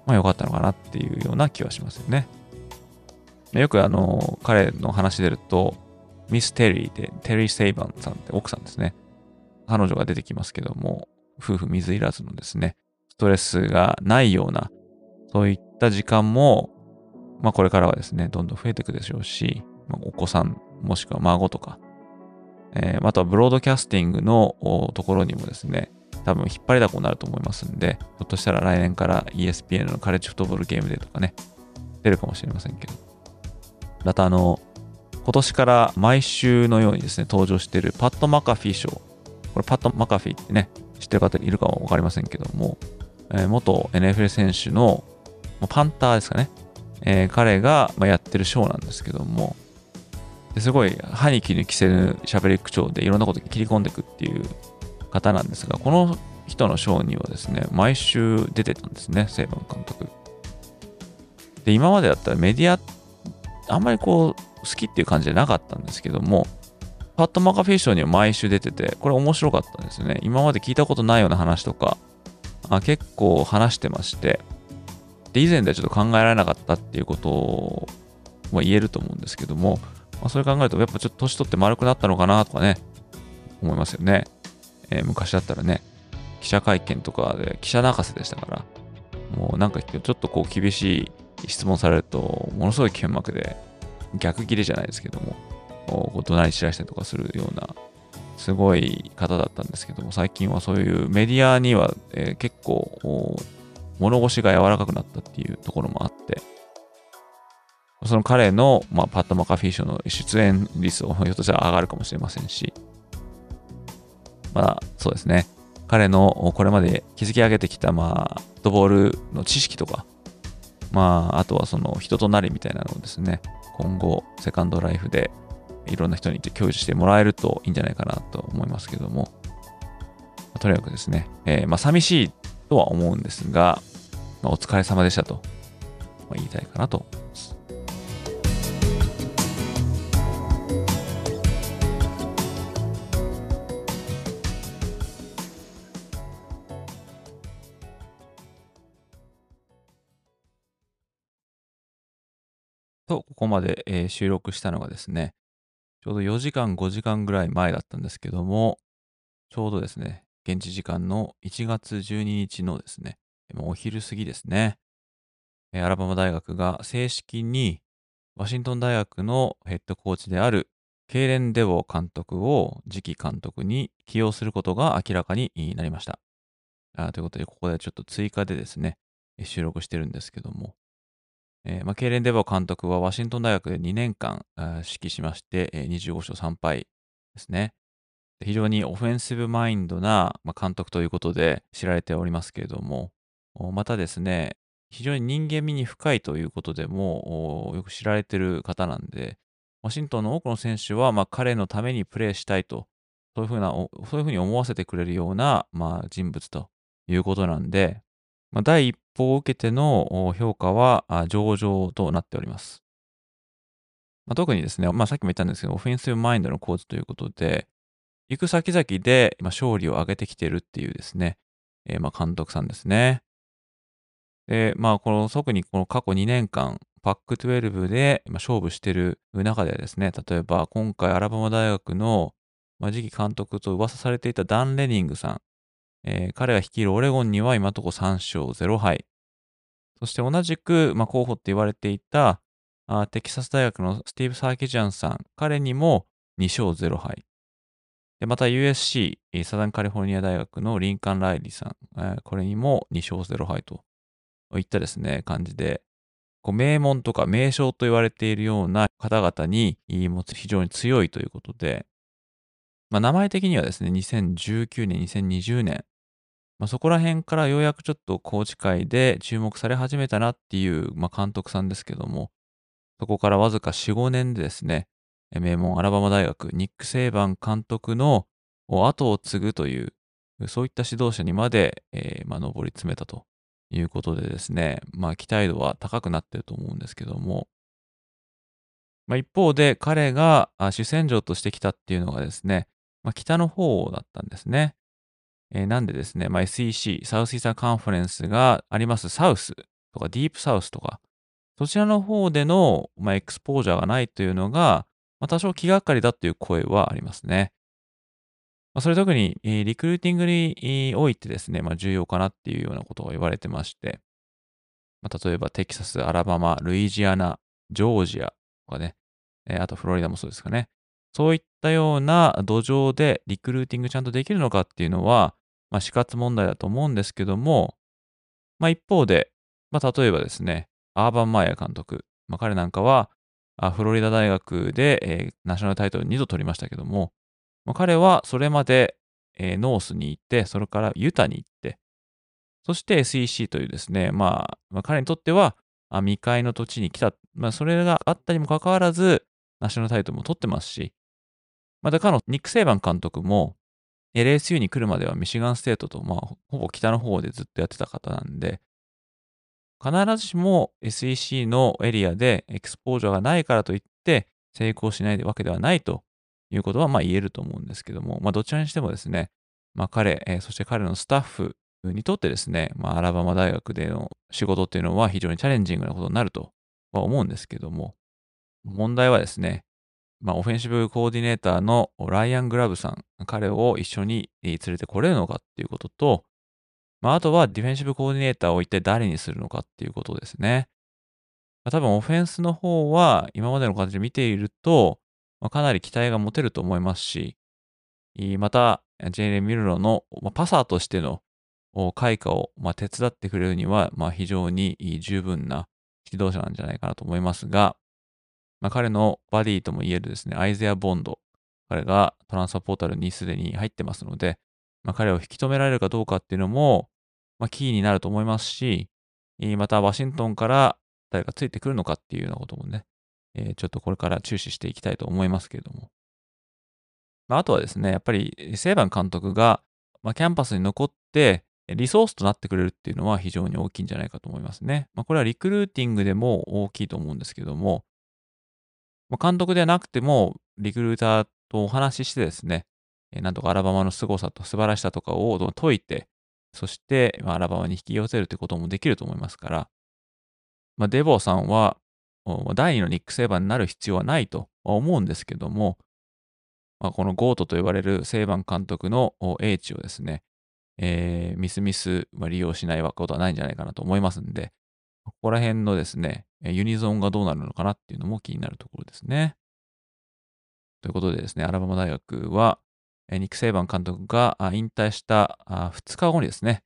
まあ良かったのかなっていうような気はしますよね。よくあの、彼の話出ると、ミス・テリーで、テリー・セイバンさんって奥さんですね。彼女が出てきますけども、夫婦水入らずのですね、ストレスがないような、そういった時間も、まあこれからはですね、どんどん増えていくでしょうし、まあ、お子さん、もしくは孫とか、えー、あとはブロードキャスティングのところにもですね、多分引っ張りだこになると思いますんで、ひょっとしたら来年から ESPN のカレッジフットボールゲームデーとかね、出るかもしれませんけど。またあの、今年から毎週のようにですね、登場しているパット・マカフィー賞。これパット・マカフィーってね、知ってる方いるかもわかりませんけども、えー、元 NFL 選手のパンターですかね。えー、彼がやってるショーなんですけども、ですごい歯に切り着せる喋り口調でいろんなこと切り込んでいくっていう方なんですが、この人のショーにはですね、毎週出てたんですね、セイバン監督。で、今までだったらメディア、あんまりこう、好きっていう感じじゃなかったんですけども、パット・マカフィー賞には毎週出てて、これ面白かったんですね。今まで聞いたことないような話とか、あ結構話してまして、で、以前ではちょっと考えられなかったっていうことは言えると思うんですけども、まあ、それ考えると、やっぱちょっと年取って丸くなったのかなとかね、思いますよね。えー、昔だったらね、記者会見とかで記者泣かせでしたから、もうなんかちょっとこう厳しい質問されると、ものすごい剣幕で、逆切れじゃないですけども、こう怒鳴り散らしたりとかするような、すごい方だったんですけども、最近はそういうメディアには、えー、結構、物腰が柔らかくなったっていうところもあって、その彼の、まあ、パッド・マカフィー賞の出演率をひょっとしたら上がるかもしれませんし、まあ、そうですね。彼のこれまで築き上げてきた、まあ、フットボールの知識とか、まあ、あとはその人となりみたいなのをですね、今後、セカンドライフでいろんな人に共有してもらえるといいんじゃないかなと思いますけども、とにかくですね、えー、まあ、寂しいとは思うんですが、まあ、お疲れ様でしたと、まあ言いたいかなと思います。と、ここまで、えー、収録したのがですね、ちょうど4時間、5時間ぐらい前だったんですけども、ちょうどですね、現地時間の1月12日のですね、お昼過ぎですね、アラバマ大学が正式にワシントン大学のヘッドコーチであるケイレン・デボ監督を次期監督に起用することが明らかになりました。ということで、ここでちょっと追加でですね、収録してるんですけども、えーまあ、ケイレン・デボ監督はワシントン大学で2年間指揮しまして、25勝3敗ですね。非常にオフェンシブマインドな、監督ということで知られておりますけれども、またですね、非常に人間味に深いということでもよく知られている方なんで、ワシントンの多くの選手は、まあ、彼のためにプレーしたいと、そういうふうな、そういうふうに思わせてくれるような、まあ、人物ということなんで、まあ、第一報を受けての評価は上々となっております。まあ、特にですね、まあ、さっきも言ったんですけど、オフェンスブマインドのコーチということで、行く先々で勝利を上げてきてるっていうですね、えー、ま監督さんですね。で、まあ、この特にこの過去2年間、パック12で勝負してる中でですね、例えば今回アラバマ大学の次期監督と噂されていたダン・レニングさん、えー、彼が率いるオレゴンには今とこ3勝0敗。そして同じく、まあ、候補って言われていたテキサス大学のスティーブ・サーキジャンさん、彼にも2勝0敗。また USC、サザンカリフォルニア大学のリンカン・ライリーさん、これにも2勝0敗といったですね、感じで、名門とか名称と言われているような方々に非常に強いということで、まあ、名前的にはですね、2019年、2020年、まあ、そこら辺からようやくちょっとコーチ界で注目され始めたなっていう、まあ、監督さんですけども、そこからわずか4、5年でですね、名門アラバマ大学、ニック・セイバン監督の後を継ぐという、そういった指導者にまで、えー、まあ、上り詰めたということでですね、まあ、期待度は高くなってると思うんですけども、まあ、一方で彼が主戦場としてきたっていうのがですね、まあ、北の方だったんですね。えー、なんでですね、まあ、SEC、サウスイーサーカンファレンスがありますサウスとかディープサウスとか、そちらの方での、ま、エクスポージャーがないというのが、まあ、多少気がかりだという声はありますね。まあ、それ特に、え、リクルーティングにおいてですね、まあ、重要かなっていうようなことが言われてまして、まあ、例えばテキサス、アラバマ、ルイジアナ、ジョージアとかね、え、あとフロリダもそうですかね。そういったような土壌でリクルーティングちゃんとできるのかっていうのは、まあ、死活問題だと思うんですけども、まあ、一方で、まあ、例えばですね、アーバン・マイヤ監督、まあ、彼なんかは、フロリダ大学で、えー、ナショナルタイトル2度取りましたけども、まあ、彼はそれまで、えー、ノースに行って、それからユタに行って、そして SEC というですね、まあ、まあ、彼にとっては、未開の土地に来た、まあ、それがあったにもかかわらず、ナショナルタイトルも取ってますし、また彼のニック・セイバン監督も、LSU に来るまではミシガンステートと、まあ、ほぼ北の方でずっとやってた方なんで、必ずしも SEC のエリアでエクスポージャーがないからといって成功しないわけではないということはまあ言えると思うんですけども、まあどちらにしてもですね、まあ彼、え、そして彼のスタッフにとってですね、まあアラバマ大学での仕事っていうのは非常にチャレンジングなことになるとは思うんですけども、問題はですね、まあ、オフェンシブコーディネーターのライアン・グラブさん、彼を一緒に連れてこれるのかっていうことと、まあ、あとはディフェンシブコーディネーターを一体誰にするのかっていうことですね。まあ、多分オフェンスの方は今までの形で見ていると、まあ、かなり期待が持てると思いますし、また、ジェイレン・ミルロの、パサーとしての開花を、手伝ってくれるには、まあ、非常に十分な指導者なんじゃないかなと思いますが、まあ、彼のバディとも言えるですね、アイゼア・ボンド。彼がトランスファーポータルにすでに入ってますので、まあ、彼を引き止められるかどうかっていうのも、まあ、キーになると思いますし、またワシントンから誰かついてくるのかっていうようなこともね、え、ちょっとこれから注視していきたいと思いますけれども。まあ、とはですね、やっぱりセイバン監督が、まあ、キャンパスに残ってリソースとなってくれるっていうのは非常に大きいんじゃないかと思いますね。まあ、これはリクルーティングでも大きいと思うんですけども、まあ、監督ではなくても、リクルーターとお話ししてですね、なんとかアラバマの凄さと素晴らしさとかを解いて、そして、まあ、アラバマに引き寄せるということもできると思いますから、まあ、デボーさんは、第2のニック・セーバーになる必要はないと思うんですけども、まあ、このゴートと言われるセーバン監督の英知をですね、えー、ミスミス、利用しないことはないんじゃないかなと思いますんで、ここら辺のですね、ユニゾンがどうなるのかなっていうのも気になるところですね。ということでですね、アラバマ大学は、ニック・セイバン監督が引退した2日後にですね、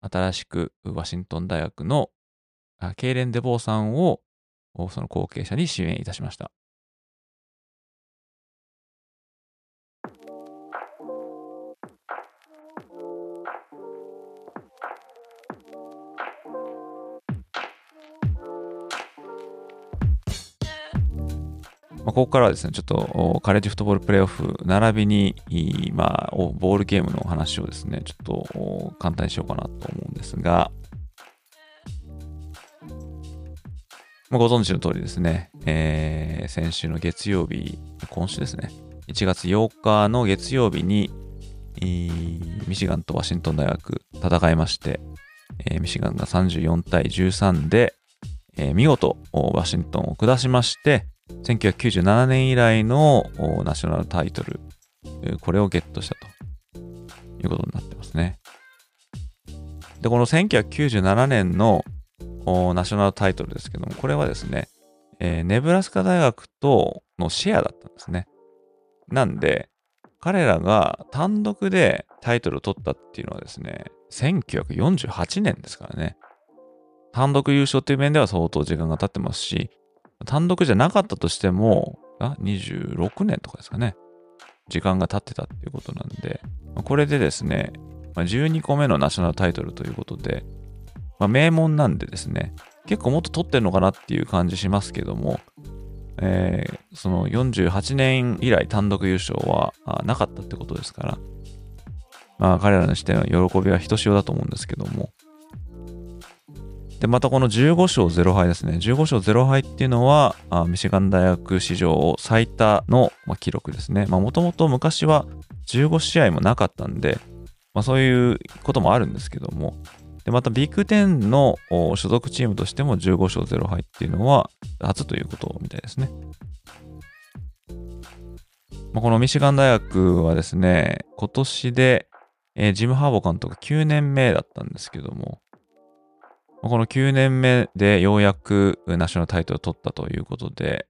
新しくワシントン大学のケイレン・デボーさんをその後継者に支援いたしました。まあ、ここからはですね、ちょっとカレッジフットボールプレイオフ並びに、まあ、ボールゲームの話をですね、ちょっと簡単にしようかなと思うんですが、まあ、ご存知の通りですね、えー、先週の月曜日、今週ですね、1月8日の月曜日に、ミシガンとワシントン大学戦いまして、えー、ミシガンが34対13で、えー、見事ワシントンを下しまして、1997年以来のナショナルタイトル、これをゲットしたということになってますね。で、この1997年のナショナルタイトルですけども、これはですね、えー、ネブラスカ大学とのシェアだったんですね。なんで、彼らが単独でタイトルを取ったっていうのはですね、1948年ですからね。単独優勝っていう面では相当時間が経ってますし、単独じゃなかったとしても、あ26年とかですかね。時間が経ってたっていうことなんで、これでですね、12個目のナショナルタイトルということで、まあ、名門なんでですね、結構もっと取ってるのかなっていう感じしますけども、えー、その48年以来単独優勝はなかったってことですから、まあ彼らにしての喜びはひとしおだと思うんですけども、で、またこの15勝0敗ですね。15勝0敗っていうのは、あミシガン大学史上最多の、まあ、記録ですね。もともと昔は15試合もなかったんで、まあそういうこともあるんですけども、で、またビッグ10の所属チームとしても15勝0敗っていうのは初ということみたいですね。まあ、このミシガン大学はですね、今年で、えー、ジム・ハーボ監督9年目だったんですけども、この9年目でようやくナショナルタイトルを取ったということで、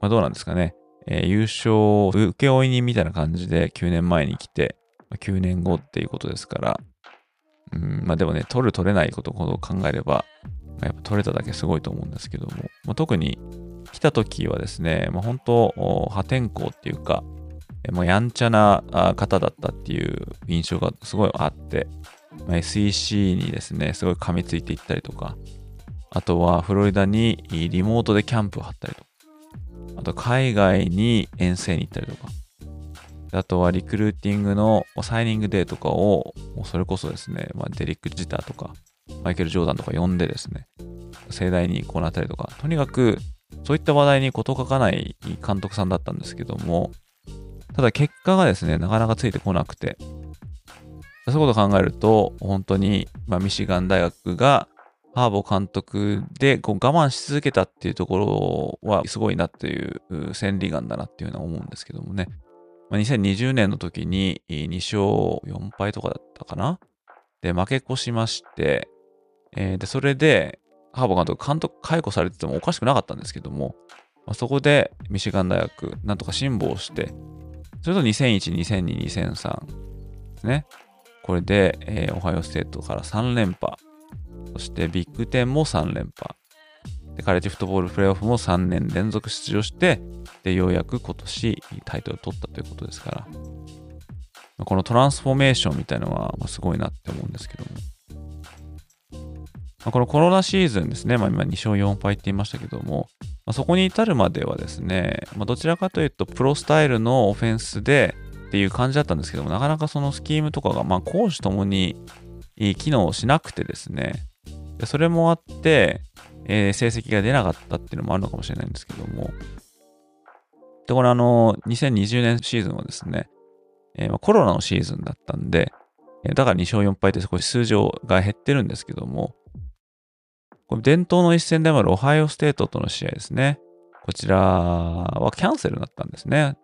まあ、どうなんですかね。えー、優勝請負人みたいな感じで9年前に来て、9年後っていうことですから、うん、まあでもね、取る取れないことを考えれば、やっぱ取れただけすごいと思うんですけども、まあ、特に来た時はですね、まあ、本当破天荒っていうか、もうやんちゃな方だったっていう印象がすごいあって、ま、SEC にですね、すごい噛みついていったりとか、あとはフロリダにリモートでキャンプを張ったりとか、あと海外に遠征に行ったりとか、あとはリクルーティングのサイニングデーとかを、もうそれこそですね、まあ、デリック・ジターとか、マイケル・ジョーダンとか呼んでですね、盛大に行ったりとか、とにかくそういった話題に事欠かない監督さんだったんですけども、ただ結果がですね、なかなかついてこなくて、そういうことを考えると、本当に、まあ、ミシガン大学がハーボ監督でこう我慢し続けたっていうところはすごいなっていう戦利眼だなっていうのは思うんですけどもね。まあ、2020年の時に2勝4敗とかだったかなで、負け越しまして、えー、で、それで、ハーボ監督、監督解雇されててもおかしくなかったんですけども、まあ、そこでミシガン大学、なんとか辛抱して、それと2001、2002、2003ですね。これで、えー、オハイオステートから3連覇。そしてビッグ10も3連覇。で、カレッジフットボールプレーオフも3年連続出場して、で、ようやく今年タイトルを取ったということですから、このトランスフォーメーションみたいのは、すごいなって思うんですけども。ま、このコロナシーズンですね、まあ、今2勝4敗って言いましたけども、まあ、そこに至るまではですね、まあ、どちらかというとプロスタイルのオフェンスで、っていう感じだったんですけども、なかなかそのスキームとかが、まあ、攻守ともに機能しなくてですね、それもあって、えー、成績が出なかったっていうのもあるのかもしれないんですけども、で、これあの、2020年シーズンはですね、えー、コロナのシーズンだったんで、だから2勝4敗って少し数字が減ってるんですけども、これ伝統の一戦でもあるオハイオステートとの試合ですね。こちらはキャンセルになったんですね。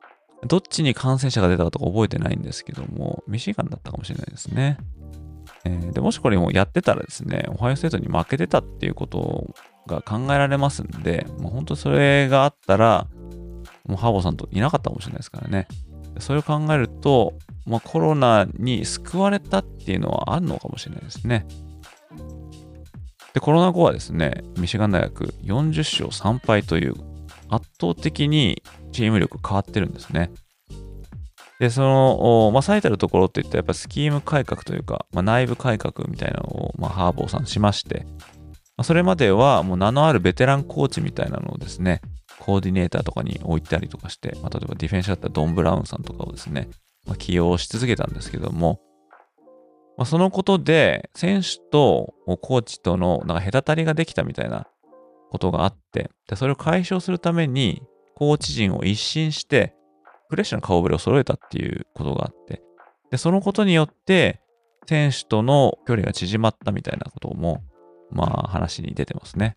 どっちに感染者が出たかとか覚えてないんですけども、ミシガンだったかもしれないですね。えー、でもしこれもやってたらですね、オハイオステートに負けてたっていうことが考えられますんで、もう本当それがあったら、もうハーボさんといなかったかもしれないですからね。それを考えると、まあ、コロナに救われたっていうのはあるのかもしれないですね。で、コロナ後はですね、ミシガン大学40勝3敗という圧倒的にチーム力変わってるんですね。で、その、まあ、最たるところっていったらやっぱスキーム改革というか、まあ、内部改革みたいなのを、まあ、ハーボーさんしまして、まあ、それまではもう名のあるベテランコーチみたいなのをですね、コーディネーターとかに置いたりとかして、まあ、例えばディフェンスだったらドン・ブラウンさんとかをですね、まあ、起用し続けたんですけども、まあ、そのことで選手とコーチとのなんか隔たりができたみたいなことがあって、でそれを解消するためにコーチ陣を一新して、フレッシュな顔ぶれを揃えたっていうことがあって、で、そのことによって、選手との距離が縮まったみたいなことも、まあ話に出てますね。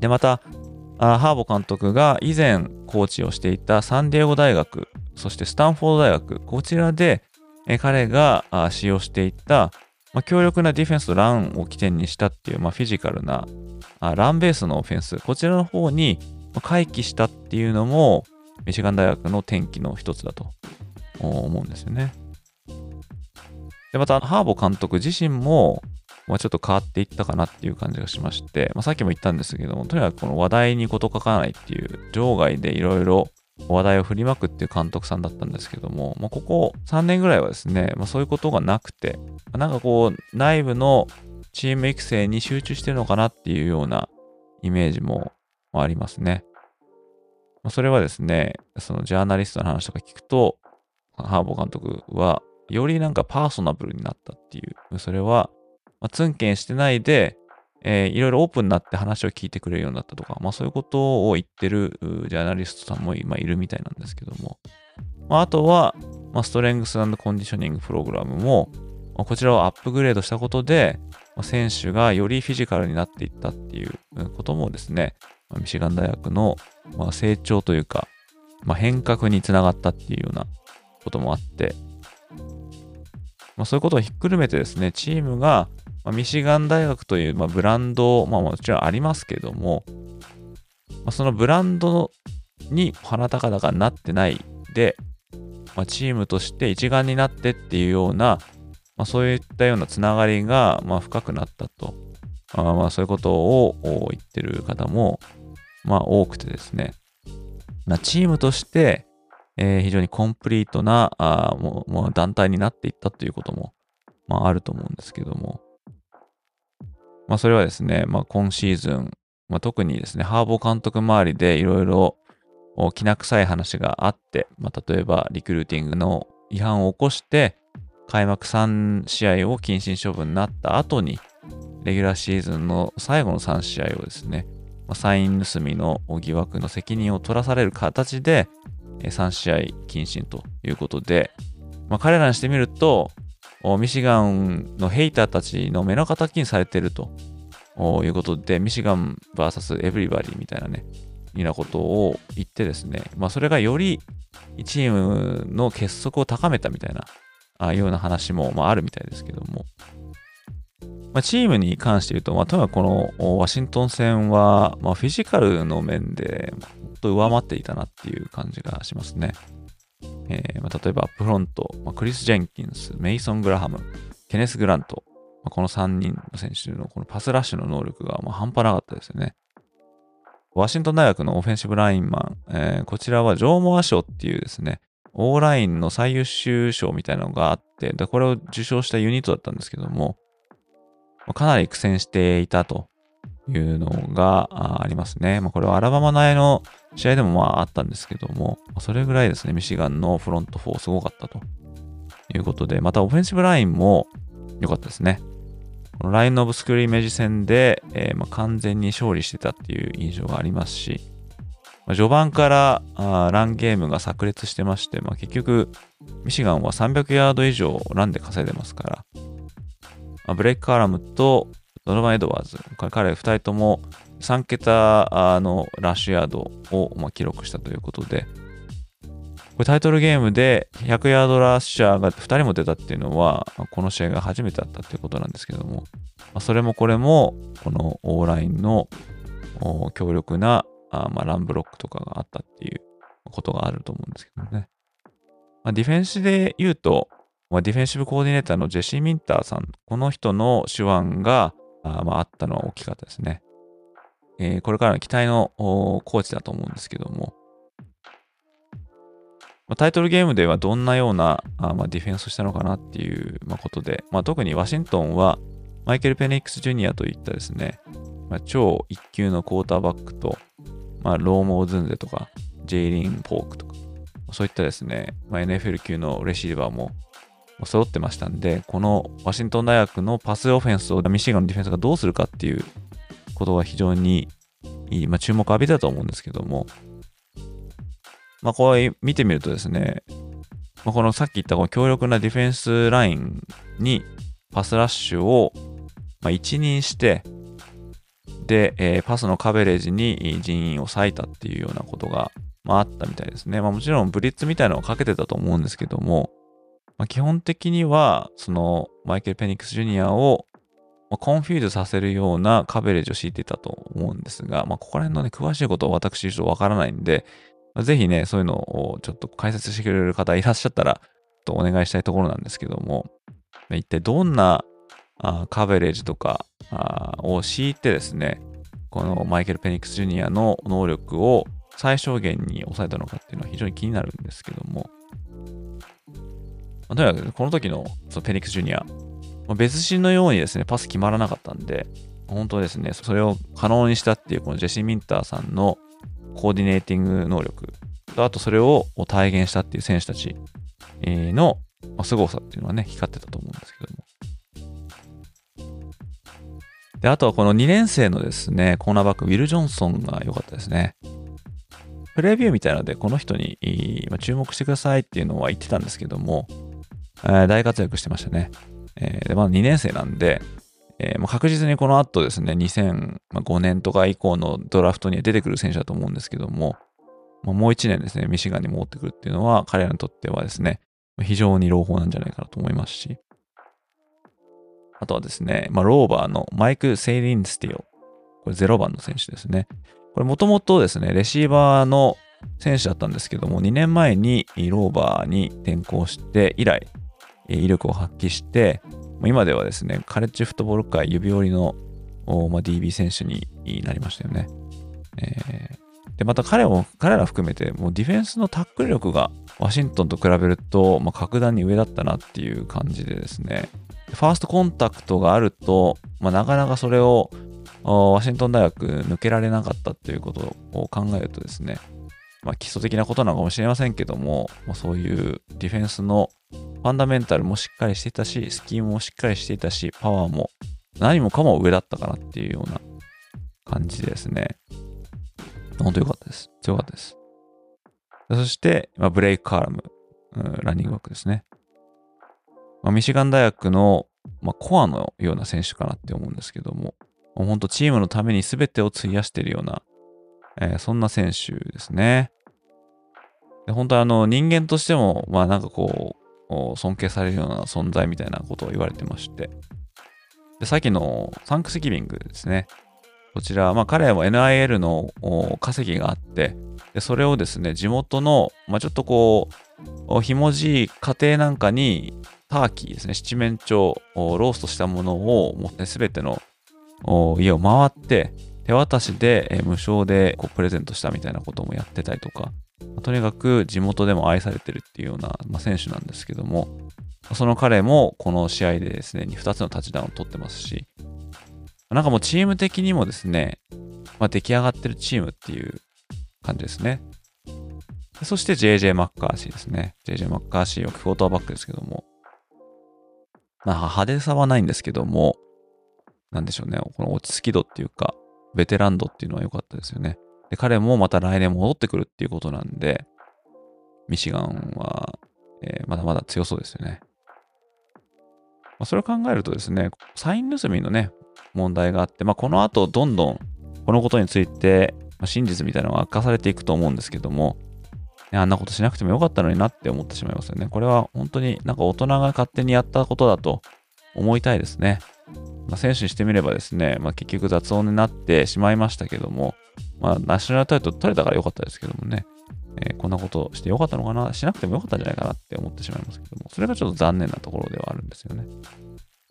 で、また、あハーボ監督が以前コーチをしていたサンディエゴ大学、そしてスタンフォード大学、こちらでえ彼が使用していた、まあ、強力なディフェンスとランを起点にしたっていう、まあ、フィジカルなあランベースのオフェンス、こちらの方に回帰したっていうのも、ミシガン大学の転機の一つだと思うんですよね。で、また、ハーボ監督自身も、まあ、ちょっと変わっていったかなっていう感じがしまして、まあ、さっきも言ったんですけども、とにかくこの話題に事書かないっていう、場外でいろいろ話題を振りまくっていう監督さんだったんですけども、まあ、ここ3年ぐらいはですね、まあ、そういうことがなくて、なんかこう、内部のチーム育成に集中してるのかなっていうようなイメージももありますね。まそれはですね、そのジャーナリストの話とか聞くと、ハーボー監督は、よりなんかパーソナブルになったっていう、それは、まあ、ツンケンしてないで、えー、いろいろオープンになって話を聞いてくれるようになったとか、まあそういうことを言ってるジャーナリストさんも今いるみたいなんですけども、まあ、あとは、まあ、ストレングスコンディショニングプログラムも、まあ、こちらをアップグレードしたことで、まあ、選手がよりフィジカルになっていったっていうこともですね、ミシガン大学の、まあ、成長というか、まあ、変革につながったっていうようなこともあって、まあ、そういうことをひっくるめてですね、チームが、まあ、ミシガン大学という、まあ、ブランド、まあ、もちろんありますけども、まあ、そのブランドに鼻高々になってないで、まあ、チームとして一丸になってっていうような、まあ、そういったようなつながりが、まあ、深くなったと。あまあそういうことを言ってる方も、まあ、多くてですね。まあ、チームとして、えー、非常にコンプリートなあもうもう団体になっていったということも、まあ、あると思うんですけども、まあ、それはですね、まあ、今シーズン、まあ、特にですね、ハーボー監督周りでいろいろきな臭い話があって、まあ、例えばリクルーティングの違反を起こして、開幕3試合を謹慎処分になった後に、レギュラーシーズンの最後の3試合をですね、サイン盗みの疑惑の責任を取らされる形で、3試合謹慎ということで、まあ、彼らにしてみると、ミシガンのヘイターたちの目の敵にされているということで、ミシガン VS エブリバディみたいなね、みなことを言ってですね、まあそれがよりチームの結束を高めたみたいな、あような話も、まあ、あるみたいですけども、まあ、チームに関して言うと、まあ、とにかくこのワシントン戦は、まあ、フィジカルの面でと上回っていたなっていう感じがしますね。えーまあ、例えばアップフロント、まあ、クリス・ジェンキンス、メイソン・グラハム、ケネス・グラント、まあ、この3人の選手のこのパスラッシュの能力がま半端なかったですよね。ワシントン大学のオフェンシブラインマン、えー、こちらはジョー・モア賞っていうですね、オーラインの最優秀賞みたいなのがあって、で、これを受賞したユニットだったんですけども、かなり苦戦していたというのがありますね。まあ、これはアラバマ内の試合でもまああったんですけども、それぐらいですね、ミシガンのフロント4すごかったということで、またオフェンシブラインも良かったですね。このラインオブスクリーメージ戦で、えー、まあ完全に勝利してたっていう印象がありますし、まあ、序盤からあランゲームが炸裂してまして、まあ、結局、ミシガンは300ヤード以上ランで稼いでますから、ブレイク・カラムとドノバン・エドワーズ、彼2人とも3桁のラッシュヤードを、まあ、記録したということで、これタイトルゲームで100ヤードラッシャーが2人も出たっていうのは、この試合が初めてだったっていうことなんですけども、まあ、それもこれも、このオーラインの強力なまあ、ランブロックとかがあったっていうことがあると思うんですけどね。まあ、ディフェンスで言うと、まあ、ディフェンシブコーディネーターのジェシー・ミンターさん、この人の手腕があ,、まあ、あったのは大きかったですね。えー、これからの期待のコーチだと思うんですけども、まあ、タイトルゲームではどんなようなあ、まあ、ディフェンスをしたのかなっていう、まあ、ことで、まあ、特にワシントンはマイケル・ペニックス・ジュニアといったですね、まあ、超一級のクォーターバックと、まあ、ローモーズンゼとか、ジェイリン・ポークとか、そういったですね、まあ、NFL 級のレシーバーも揃ってましたんで、このワシントン大学のパスオフェンスをミシガンのディフェンスがどうするかっていうことが非常にいい、まあ、注目を浴びたと思うんですけども、まあ、これ見てみるとですね、まあ、このさっき言ったこの強力なディフェンスラインにパスラッシュをまあ一任して、で、えー、パスのカベレージに人員を割いたっていうようなことが、まあ、あったみたいですね。まあ、もちろんブリッツみたいなのをかけてたと思うんですけども、まあ、基本的には、そのマイケル・ペニックス・ジュニアを confuse させるような coverage を敷いていたと思うんですが、まあ、ここら辺のね、詳しいことは私ちょっとわからないんで、ぜひね、そういうのをちょっと解説してくれる方いらっしゃったら、とお願いしたいところなんですけども、一体どんなあ coverage とかあを敷いてですね、このマイケル・ペニックス・ジュニアの能力を最小限に抑えたのかっていうのは非常に気になるんですけども、まあ、とにかくこの時のそのペニックス・ジュニア、まあ、別人のようにですね、パス決まらなかったんで、本当ですね、それを可能にしたっていうこのジェシー・ミンターさんのコーディネーティング能力と、あとそれを体現したっていう選手たちの凄さっていうのはね、光ってたと思うんですけども。で、あとはこの2年生のですね、コーナーバック、ウィル・ジョンソンが良かったですね。プレビューみたいなので、この人に注目してくださいっていうのは言ってたんですけども、え大活躍してましたね。えー、でまだ2年生なんで、えー、もう確実にこの後ですね、2005年とか以降のドラフトには出てくる選手だと思うんですけどもま、もう1年ですね、ミシガンに戻ってくるっていうのは、彼らにとってはですね、非常に朗報なんじゃないかなと思いますし、あとはですね、まあ、ローバーのマイク・セイリンスティオ。これ0番の選手ですね。これもともとですね、レシーバーの選手だったんですけども、2年前にローバーに転向して以来、威力を発揮して、今ではですね、カレッジフットボール界指折りの、まあ、DB 選手になりましたよね。えー、で、また彼も、彼ら含めて、もうディフェンスのタックル力がワシントンと比べると、まあ、格段に上だったなっていう感じでですね、ファーストコンタクトがあると、まあ、なかなかそれをワシントン大学抜けられなかったっていうことを考えるとですね、まあ、基礎的なことなのかもしれませんけども、まあ、そういうディフェンスのファンダメンタルもしっかりしていたし、スキームもしっかりしていたし、パワーも何もかも上だったかなっていうような感じですね、本当良かったです。強かったです。そして、まあ、ブレイク・カーラム、うん、ランニングバックですね。まあ、ミシガン大学の、まあ、コアのような選手かなって思うんですけども、もう本当チームのために全てを費やしているような、えー、そんな選手ですね。で本当あの人間としても、まあなんかこう、尊敬されるような存在みたいなことを言われてまして。で、さっきのサンクスギビングですね。こちら、まあ彼も NIL の稼ぎがあって、でそれをですね、地元の、まあちょっとこう、ひもじい家庭なんかにターキーですね、七面鳥を、ローストしたものをもう、ね、全ての家を回って、手渡しで無償でこうプレゼントしたみたいなこともやってたりとか、とにかく地元でも愛されてるっていうような、まあ、選手なんですけども、その彼もこの試合でですね、2つのタッチダウンを取ってますし、なんかもうチーム的にもですね、まあ、出来上がってるチームっていう感じですね。そして JJ マッカーシーですね。JJ マッカーシーはクォーターバックですけども、まあ、派手さはないんですけども、なんでしょうね、この落ち着き度っていうか、ベテラン度っていうのは良かったですよね。で、彼もまた来年戻ってくるっていうことなんで、ミシガンは、えー、まだまだ強そうですよね。まあ、それを考えるとですね、サイン盗みのね、問題があって、まあ、この後どんどんこのことについて、まあ、真実みたいなのが悪化されていくと思うんですけども、あんなことしなくてもよかったのになって思ってしまいますよね。これは本当になんか大人が勝手にやったことだと思いたいですね。まあ、選手にしてみればですね、まあ、結局雑音になってしまいましたけども、まあ、ナショナルタイトル取れたからよかったですけどもね、えー、こんなことしてよかったのかな、しなくてもよかったんじゃないかなって思ってしまいますけども、それがちょっと残念なところではあるんですよね。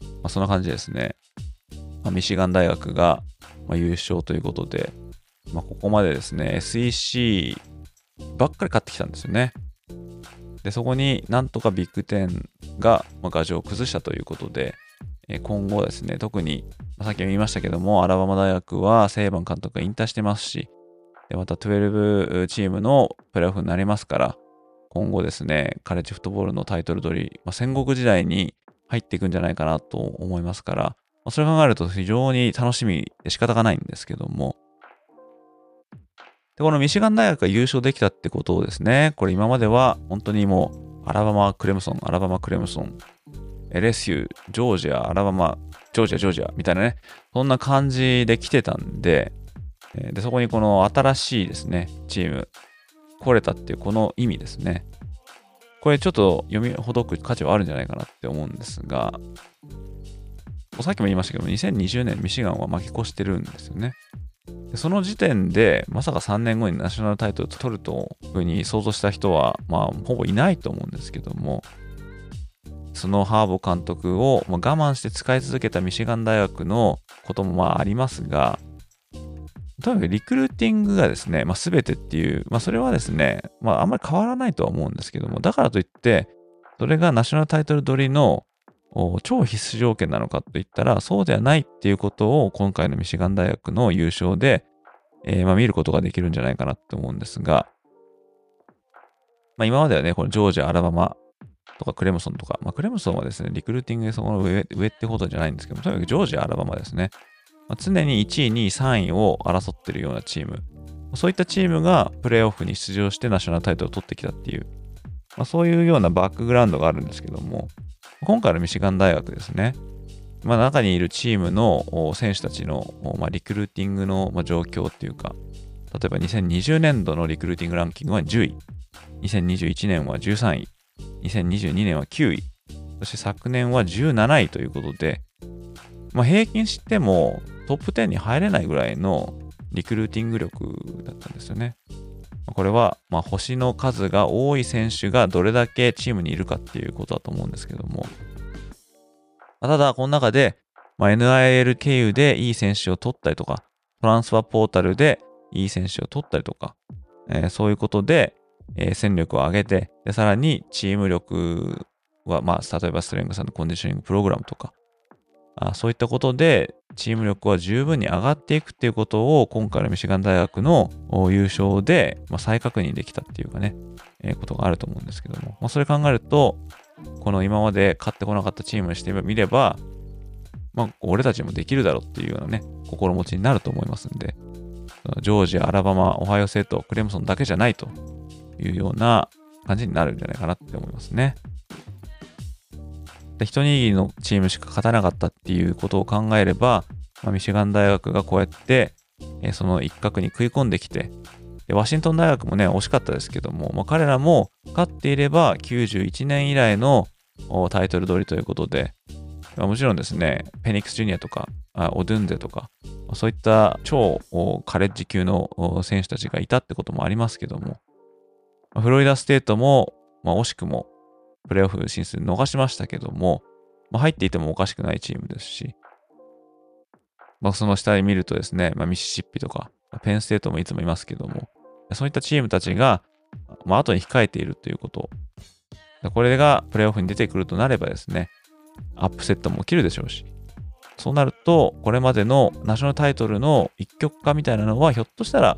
まあ、そんな感じですね。まあ、ミシガン大学が、ま優勝ということで、まあ、ここまでですね、SEC ばっかり買ってきたんですよね。で、そこになんとかビッグ10が、ま牙城を崩したということで、え今後ですね、特に、さっきも言いましたけども、アラバマ大学はセイバン監督が引退してますし、でまた12チームのプレーオフになりますから、今後ですね、カレッジフットボールのタイトル取り、まあ、戦国時代に入っていくんじゃないかなと思いますから、まあ、それを考えると非常に楽しみで仕方がないんですけども、で、このミシガン大学が優勝できたってことをですね、これ今までは本当にもう、アラバマ・クレムソン、アラバマ・クレムソン、LSU、ジョージア、アラバマ、ジョージア、ジョージアみたいなね、そんな感じで来てたんで、で、そこにこの新しいですね、チーム、来れたっていうこの意味ですね。これちょっと読みほどく価値はあるんじゃないかなって思うんですが、さっきも言いましたけど、2020年ミシガンは負け越してるんですよね。その時点で、まさか3年後にナショナルタイトルを取るというふうに想像した人は、まあ、ほぼいないと思うんですけども、そのハーボ監督を我慢して使い続けたミシガン大学のこともまあありますが、とにかくリクルーティングがですね、まあ、全てっていう、まあ、それはですね、まあ、あんまり変わらないとは思うんですけども、だからといって、それがナショナルタイトル取りの超必須条件なのかといったら、そうではないっていうことを今回のミシガン大学の優勝で、えー、まあ見ることができるんじゃないかなって思うんですが、まあ、今まではね、このジョージア、アラバマとかクレムソンとか、まあ、クレムソンはですね、リクルーティングでその上上ってことじゃないんですけども、とにかくジョージア、アラバマですね。まあ、常に1位、2位、3位を争ってるようなチーム。そういったチームがプレーオフに出場してナショナルタイトルを取ってきたっていう、まあ、そういうようなバックグラウンドがあるんですけども、今回のミシガン大学ですね、まあ、中にいるチームの選手たちの、まあ、リクルーティングの状況っていうか、例えば2020年度のリクルーティングランキングは10位、2021年は13位、2022年は9位、そして昨年は17位ということで、まあ、平均してもトップ10に入れないぐらいのリクルーティング力だったんですよね。これは、まあ、星の数が多い選手がどれだけチームにいるかっていうことだと思うんですけども。ただ、この中で、まあ、NIL 経由でいい選手を取ったりとか、トランスファーポータルでいい選手を取ったりとか、えー、そういうことで、えー、戦力を上げてで、さらにチーム力は、まあ、例えばストレングさんのコンディショニングプログラムとか、あそういったことでチーム力は十分に上がっていくっていうことを今回のミシガン大学の優勝で、まあ、再確認できたっていうかね、えー、ことがあると思うんですけども、まあ、それ考えると、この今まで勝ってこなかったチームにしてみれば、まあ、俺たちもできるだろうっていうようなね、心持ちになると思いますんで、ジョージア、アラバマ、オハイオセイト、クレムソンだけじゃないというような感じになるんじゃないかなって思いますね。で一握りのチームしか勝たなかったっていうことを考えれば、まあ、ミシガン大学がこうやって、え、その一角に食い込んできてで、ワシントン大学もね、惜しかったですけども、まあ、彼らも勝っていれば91年以来のタイトル取りということで、ま、もちろんですね、フェニックスジュニアとか、あオドゥンゼとか、そういった超カレッジ級の選手たちがいたってこともありますけども、フロリダステートも、まあ、惜しくもプレーオフ進出逃しましたけども、まあ、入っていてもおかしくないチームですし、まあ、その下に見るとですね、まあ、ミシシッピとか、ペンステートもいつもいますけども、そういったチームたちが、まあ、後に控えているということ。これがプレーオフに出てくるとなればですね、アップセットも起きるでしょうし、そうなると、これまでのナショナルタイトルの一極化みたいなのは、ひょっとしたら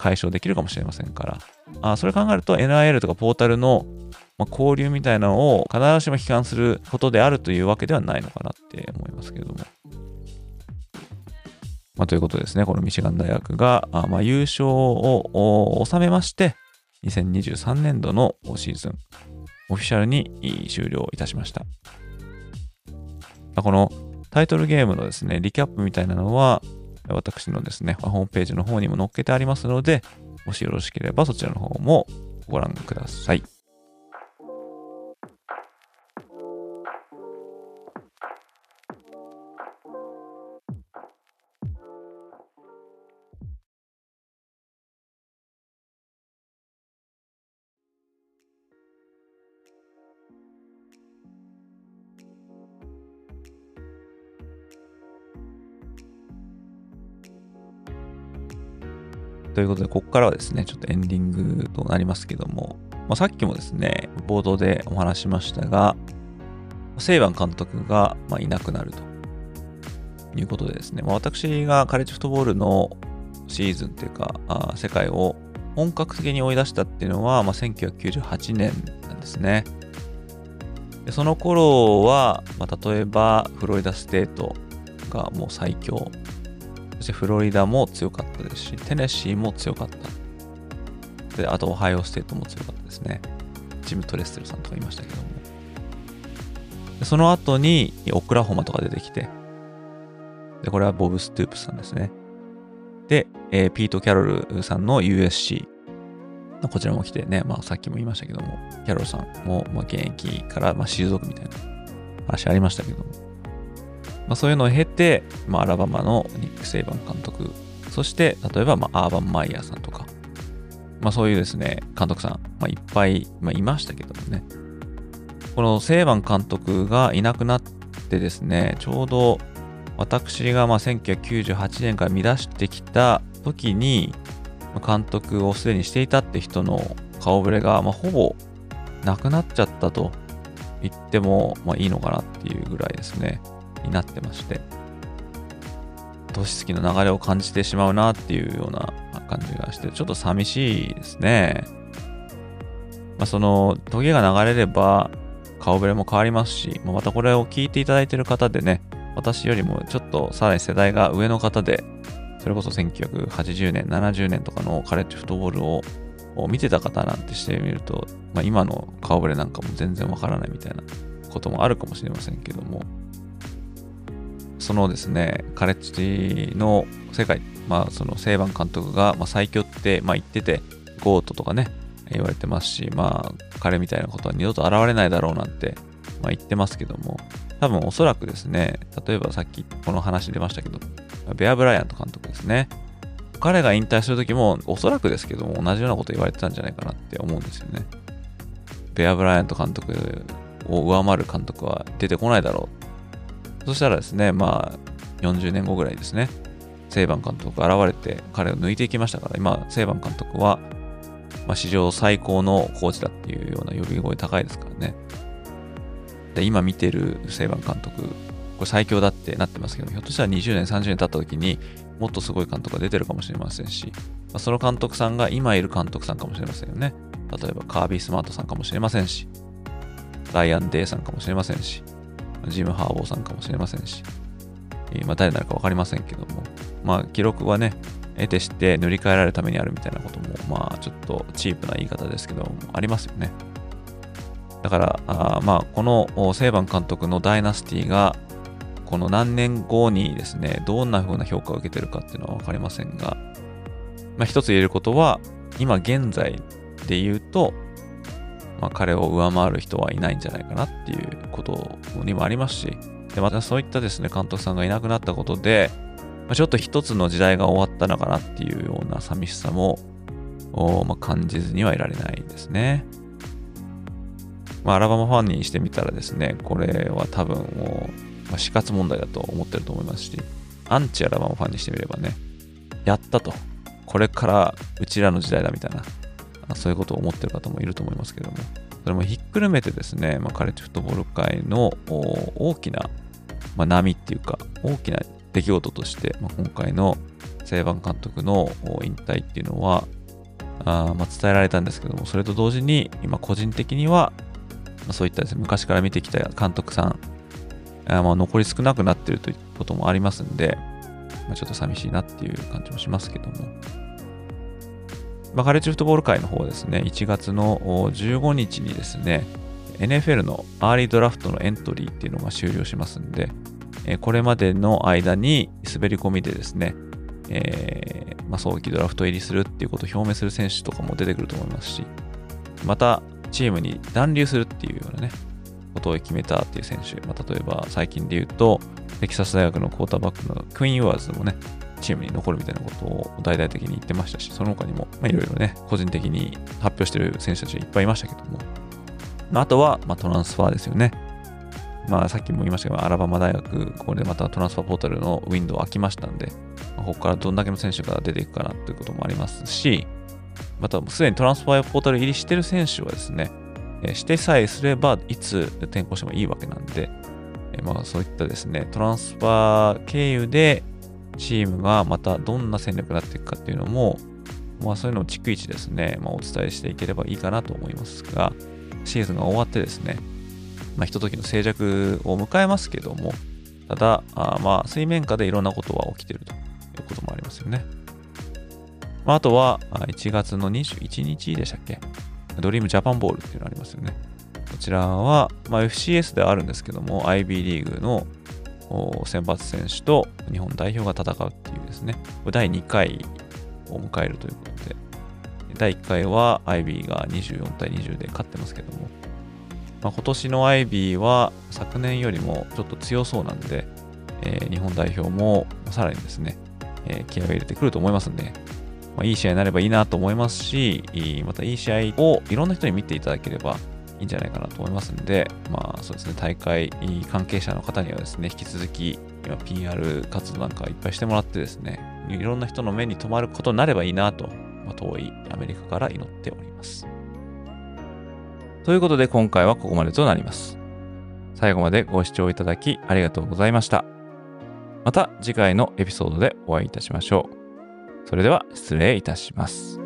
解消できるかもしれませんから、あそれ考えると NIL とかポータルのま、交流みたいなのを必ずしも批判することであるというわけではないのかなって思いますけれども。まあ、ということですね、このミシガン大学があま優勝を収めまして、2023年度のシーズン、オフィシャルに終了いたしました。このタイトルゲームのですね、リキャップみたいなのは、私のですね、ホームページの方にも載っけてありますので、もしよろしければそちらの方もご覧ください。ということで、ここからはですね、ちょっとエンディングとなりますけども、まあ、さっきもですね、冒頭でお話しましたが、セイバン監督が、まあ、いなくなるということでですね、まあ、私がカレッジフットボールのシーズンっていうか、あ世界を本格的に追い出したっていうのは、まあ、1998年なんですね。でその頃は、まあ、例えばフロリダステートがもう最強そしてフロリダも強かったですし、テネシーも強かった。で、あとオハイオステートも強かったですね。ジム・トレステルさんとかいましたけども。でその後にオクラホマとか出てきて、で、これはボブ・ストゥープさんですね。で、えー、ピート・キャロルさんの USC。こちらも来てね、まあさっきも言いましたけども、キャロルさんも、まあ、現役からまあ退くみたいな話ありましたけども。まあ、そういうのを経て、まあ、アラバマのニック・セイバン監督そして、例えば、まあ、アーバン・マイヤーさんとか、まあ、そういうですね、監督さん、まあ、いっぱい、まあ、いましたけどもね、このセイバン監督がいなくなってですね、ちょうど私がまあ1998年から見出してきた時に、監督をすでにしていたって人の顔ぶれが、まあ、ほぼなくなっちゃったと言っても、まあ、いいのかなっていうぐらいですね、になってまして、年月の流れを感じてしまうなっていうような感じがして、ちょっと寂しいですね。まあ、その、時が流れれば、顔ぶれも変わりますし、またこれを聞いていただいてる方でね、私よりもちょっとさらに世代が上の方で、それこそ1980年、70年とかのカレッジフットボールを見てた方なんてしてみると、まあ、今の顔ぶれなんかも全然わからないみたいなこともあるかもしれませんけども、そのですね、カレッジの世界、まあそのセイバン監督が、まあ、最強って、まあ、言ってて、ゴートとかね、言われてますし、まあ彼みたいなことは二度と現れないだろうなんて、まあ、言ってますけども、多分おそらくですね、例えばさっきこの話出ましたけど、ベア・ブライアント監督ですね。彼が引退するときも、おそらくですけども、同じようなこと言われてたんじゃないかなって思うんですよね。ベア・ブライアント監督を上回る監督は出てこないだろう。そしたらですね、まあ、40年後ぐらいですね、セイバン監督が現れて彼を抜いていきましたから、今、セイバン監督は、まあ、史上最高のコーチだっていうような呼び声高いですからね。で、今見てるセイバン監督、これ最強だってなってますけど、ひょっとしたら20年、30年経った時にもっとすごい監督が出てるかもしれませんし、まあ、その監督さんが今いる監督さんかもしれませんよね。例えばカービー・スマートさんかもしれませんし、ライアン・デイさんかもしれませんし、ジム・ハーボーさんかもしれませんし、えまあ、誰なるか分かりませんけども、まあ、記録はね、得てして塗り替えられるためにあるみたいなことも、まあ、ちょっとチープな言い方ですけども、ありますよね。だから、あまあ、このセイバン監督のダイナスティがこの何年後にですね、どんな風な評価を受けてるかっていうのは分かりませんが、まあ、一つ言えることは、今現在で言うと、まあ、彼を上回る人はいないんじゃないかなっていうことにもありますし、でまたそういったですね、監督さんがいなくなったことで、まあ、ちょっと一つの時代が終わったのかなっていうような寂しさも、まあ、感じずにはいられないですね。まあ、アラバマファンにしてみたらですね、これは多分もう、まあ、死活問題だと思ってると思いますし、アンチアラバマファンにしてみればね、やったと。これからうちらの時代だみたいな、そういうことを思ってる方もいると思いますけども、それもひっくるめてですね、まあ、カレッジフットボール界の大きな、まあ、波っていうか、大きな出来事として、まあ、今回のセイバン監督の引退っていうのは、あまあ、伝えられたんですけども、それと同時に、今個人的には、まあ、そういったですね、昔から見てきた監督さんあまあ、残り少なくなってるということもありますんで、まあ、ちょっと寂しいなっていう感じもしますけども。まあ、カレッジフットボール界の方はですね、1月の15日にですね、NFL の early draft のエントリーっていうのが終了しますんで、これまでの間に滑り込みでですね、えーまあ、早期ドラフト入りするっていうことを表明する選手とかも出てくると思いますし、またチームに残留するっていうようなね、ことを決めたっていう選手、まあ、例えば最近で言うと、テキサス大学のクォーターバックのクイーン・ウォアーズもね、チームに残るみたいなことを大々的に言ってましたし、その他にも、まあ、いろいろね、個人的に発表してる選手たちがいっぱいいましたけども、まあ、とは、まあ、トランスファーですよね。まあ、さっきも言いましたけど、アラバマ大学、ここでまたトランスファーポータルのウィンドウ開きましたんで、まあ、ここからどんだけの選手が出ていくかなということもありますし、またすでにトランスファーポータル入りしてる選手はですね、えしてさえすれば、いつ転校してもいいわけなんで、えまあそういったですね、トランスファー経由でチームがまたどんな戦力になっていくかっていうのも、まあそういうのを逐一ですね、まあ、お伝えしていければいいかなと思いますが、シーズンが終わってですね、まあひとときの静寂を迎えますけども、ただ、あまあ水面下でいろんなことは起きてるということもありますよね。まあ、あとは、1月の21日でしたっけドリームジャパンボールっていうのありますよね。こちらは、まあ、FCS ではあるんですけども、IB リーグの選抜選手と日本代表が戦うっていうですね、第2回を迎えるということで、第1回は IB が24対20で勝ってますけども、まあ、今年の IB は昨年よりもちょっと強そうなんで、えー、日本代表もさらにですね、えー、気合を入れてくると思いますんで、まあ、いい試合になればいいなと思いますし、またいい試合をいろんな人に見ていただければいいんじゃないかなと思いますんで、まあそうですね、大会関係者の方にはですね、引き続き今 PR 活動なんかいっぱいしてもらってですね、いろんな人の目に留まることになればいいなと、まあ、遠いアメリカから祈っております。ということで今回はここまでとなります。最後までご視聴いただきありがとうございました。また次回のエピソードでお会いいたしましょう。それでは失礼いたします。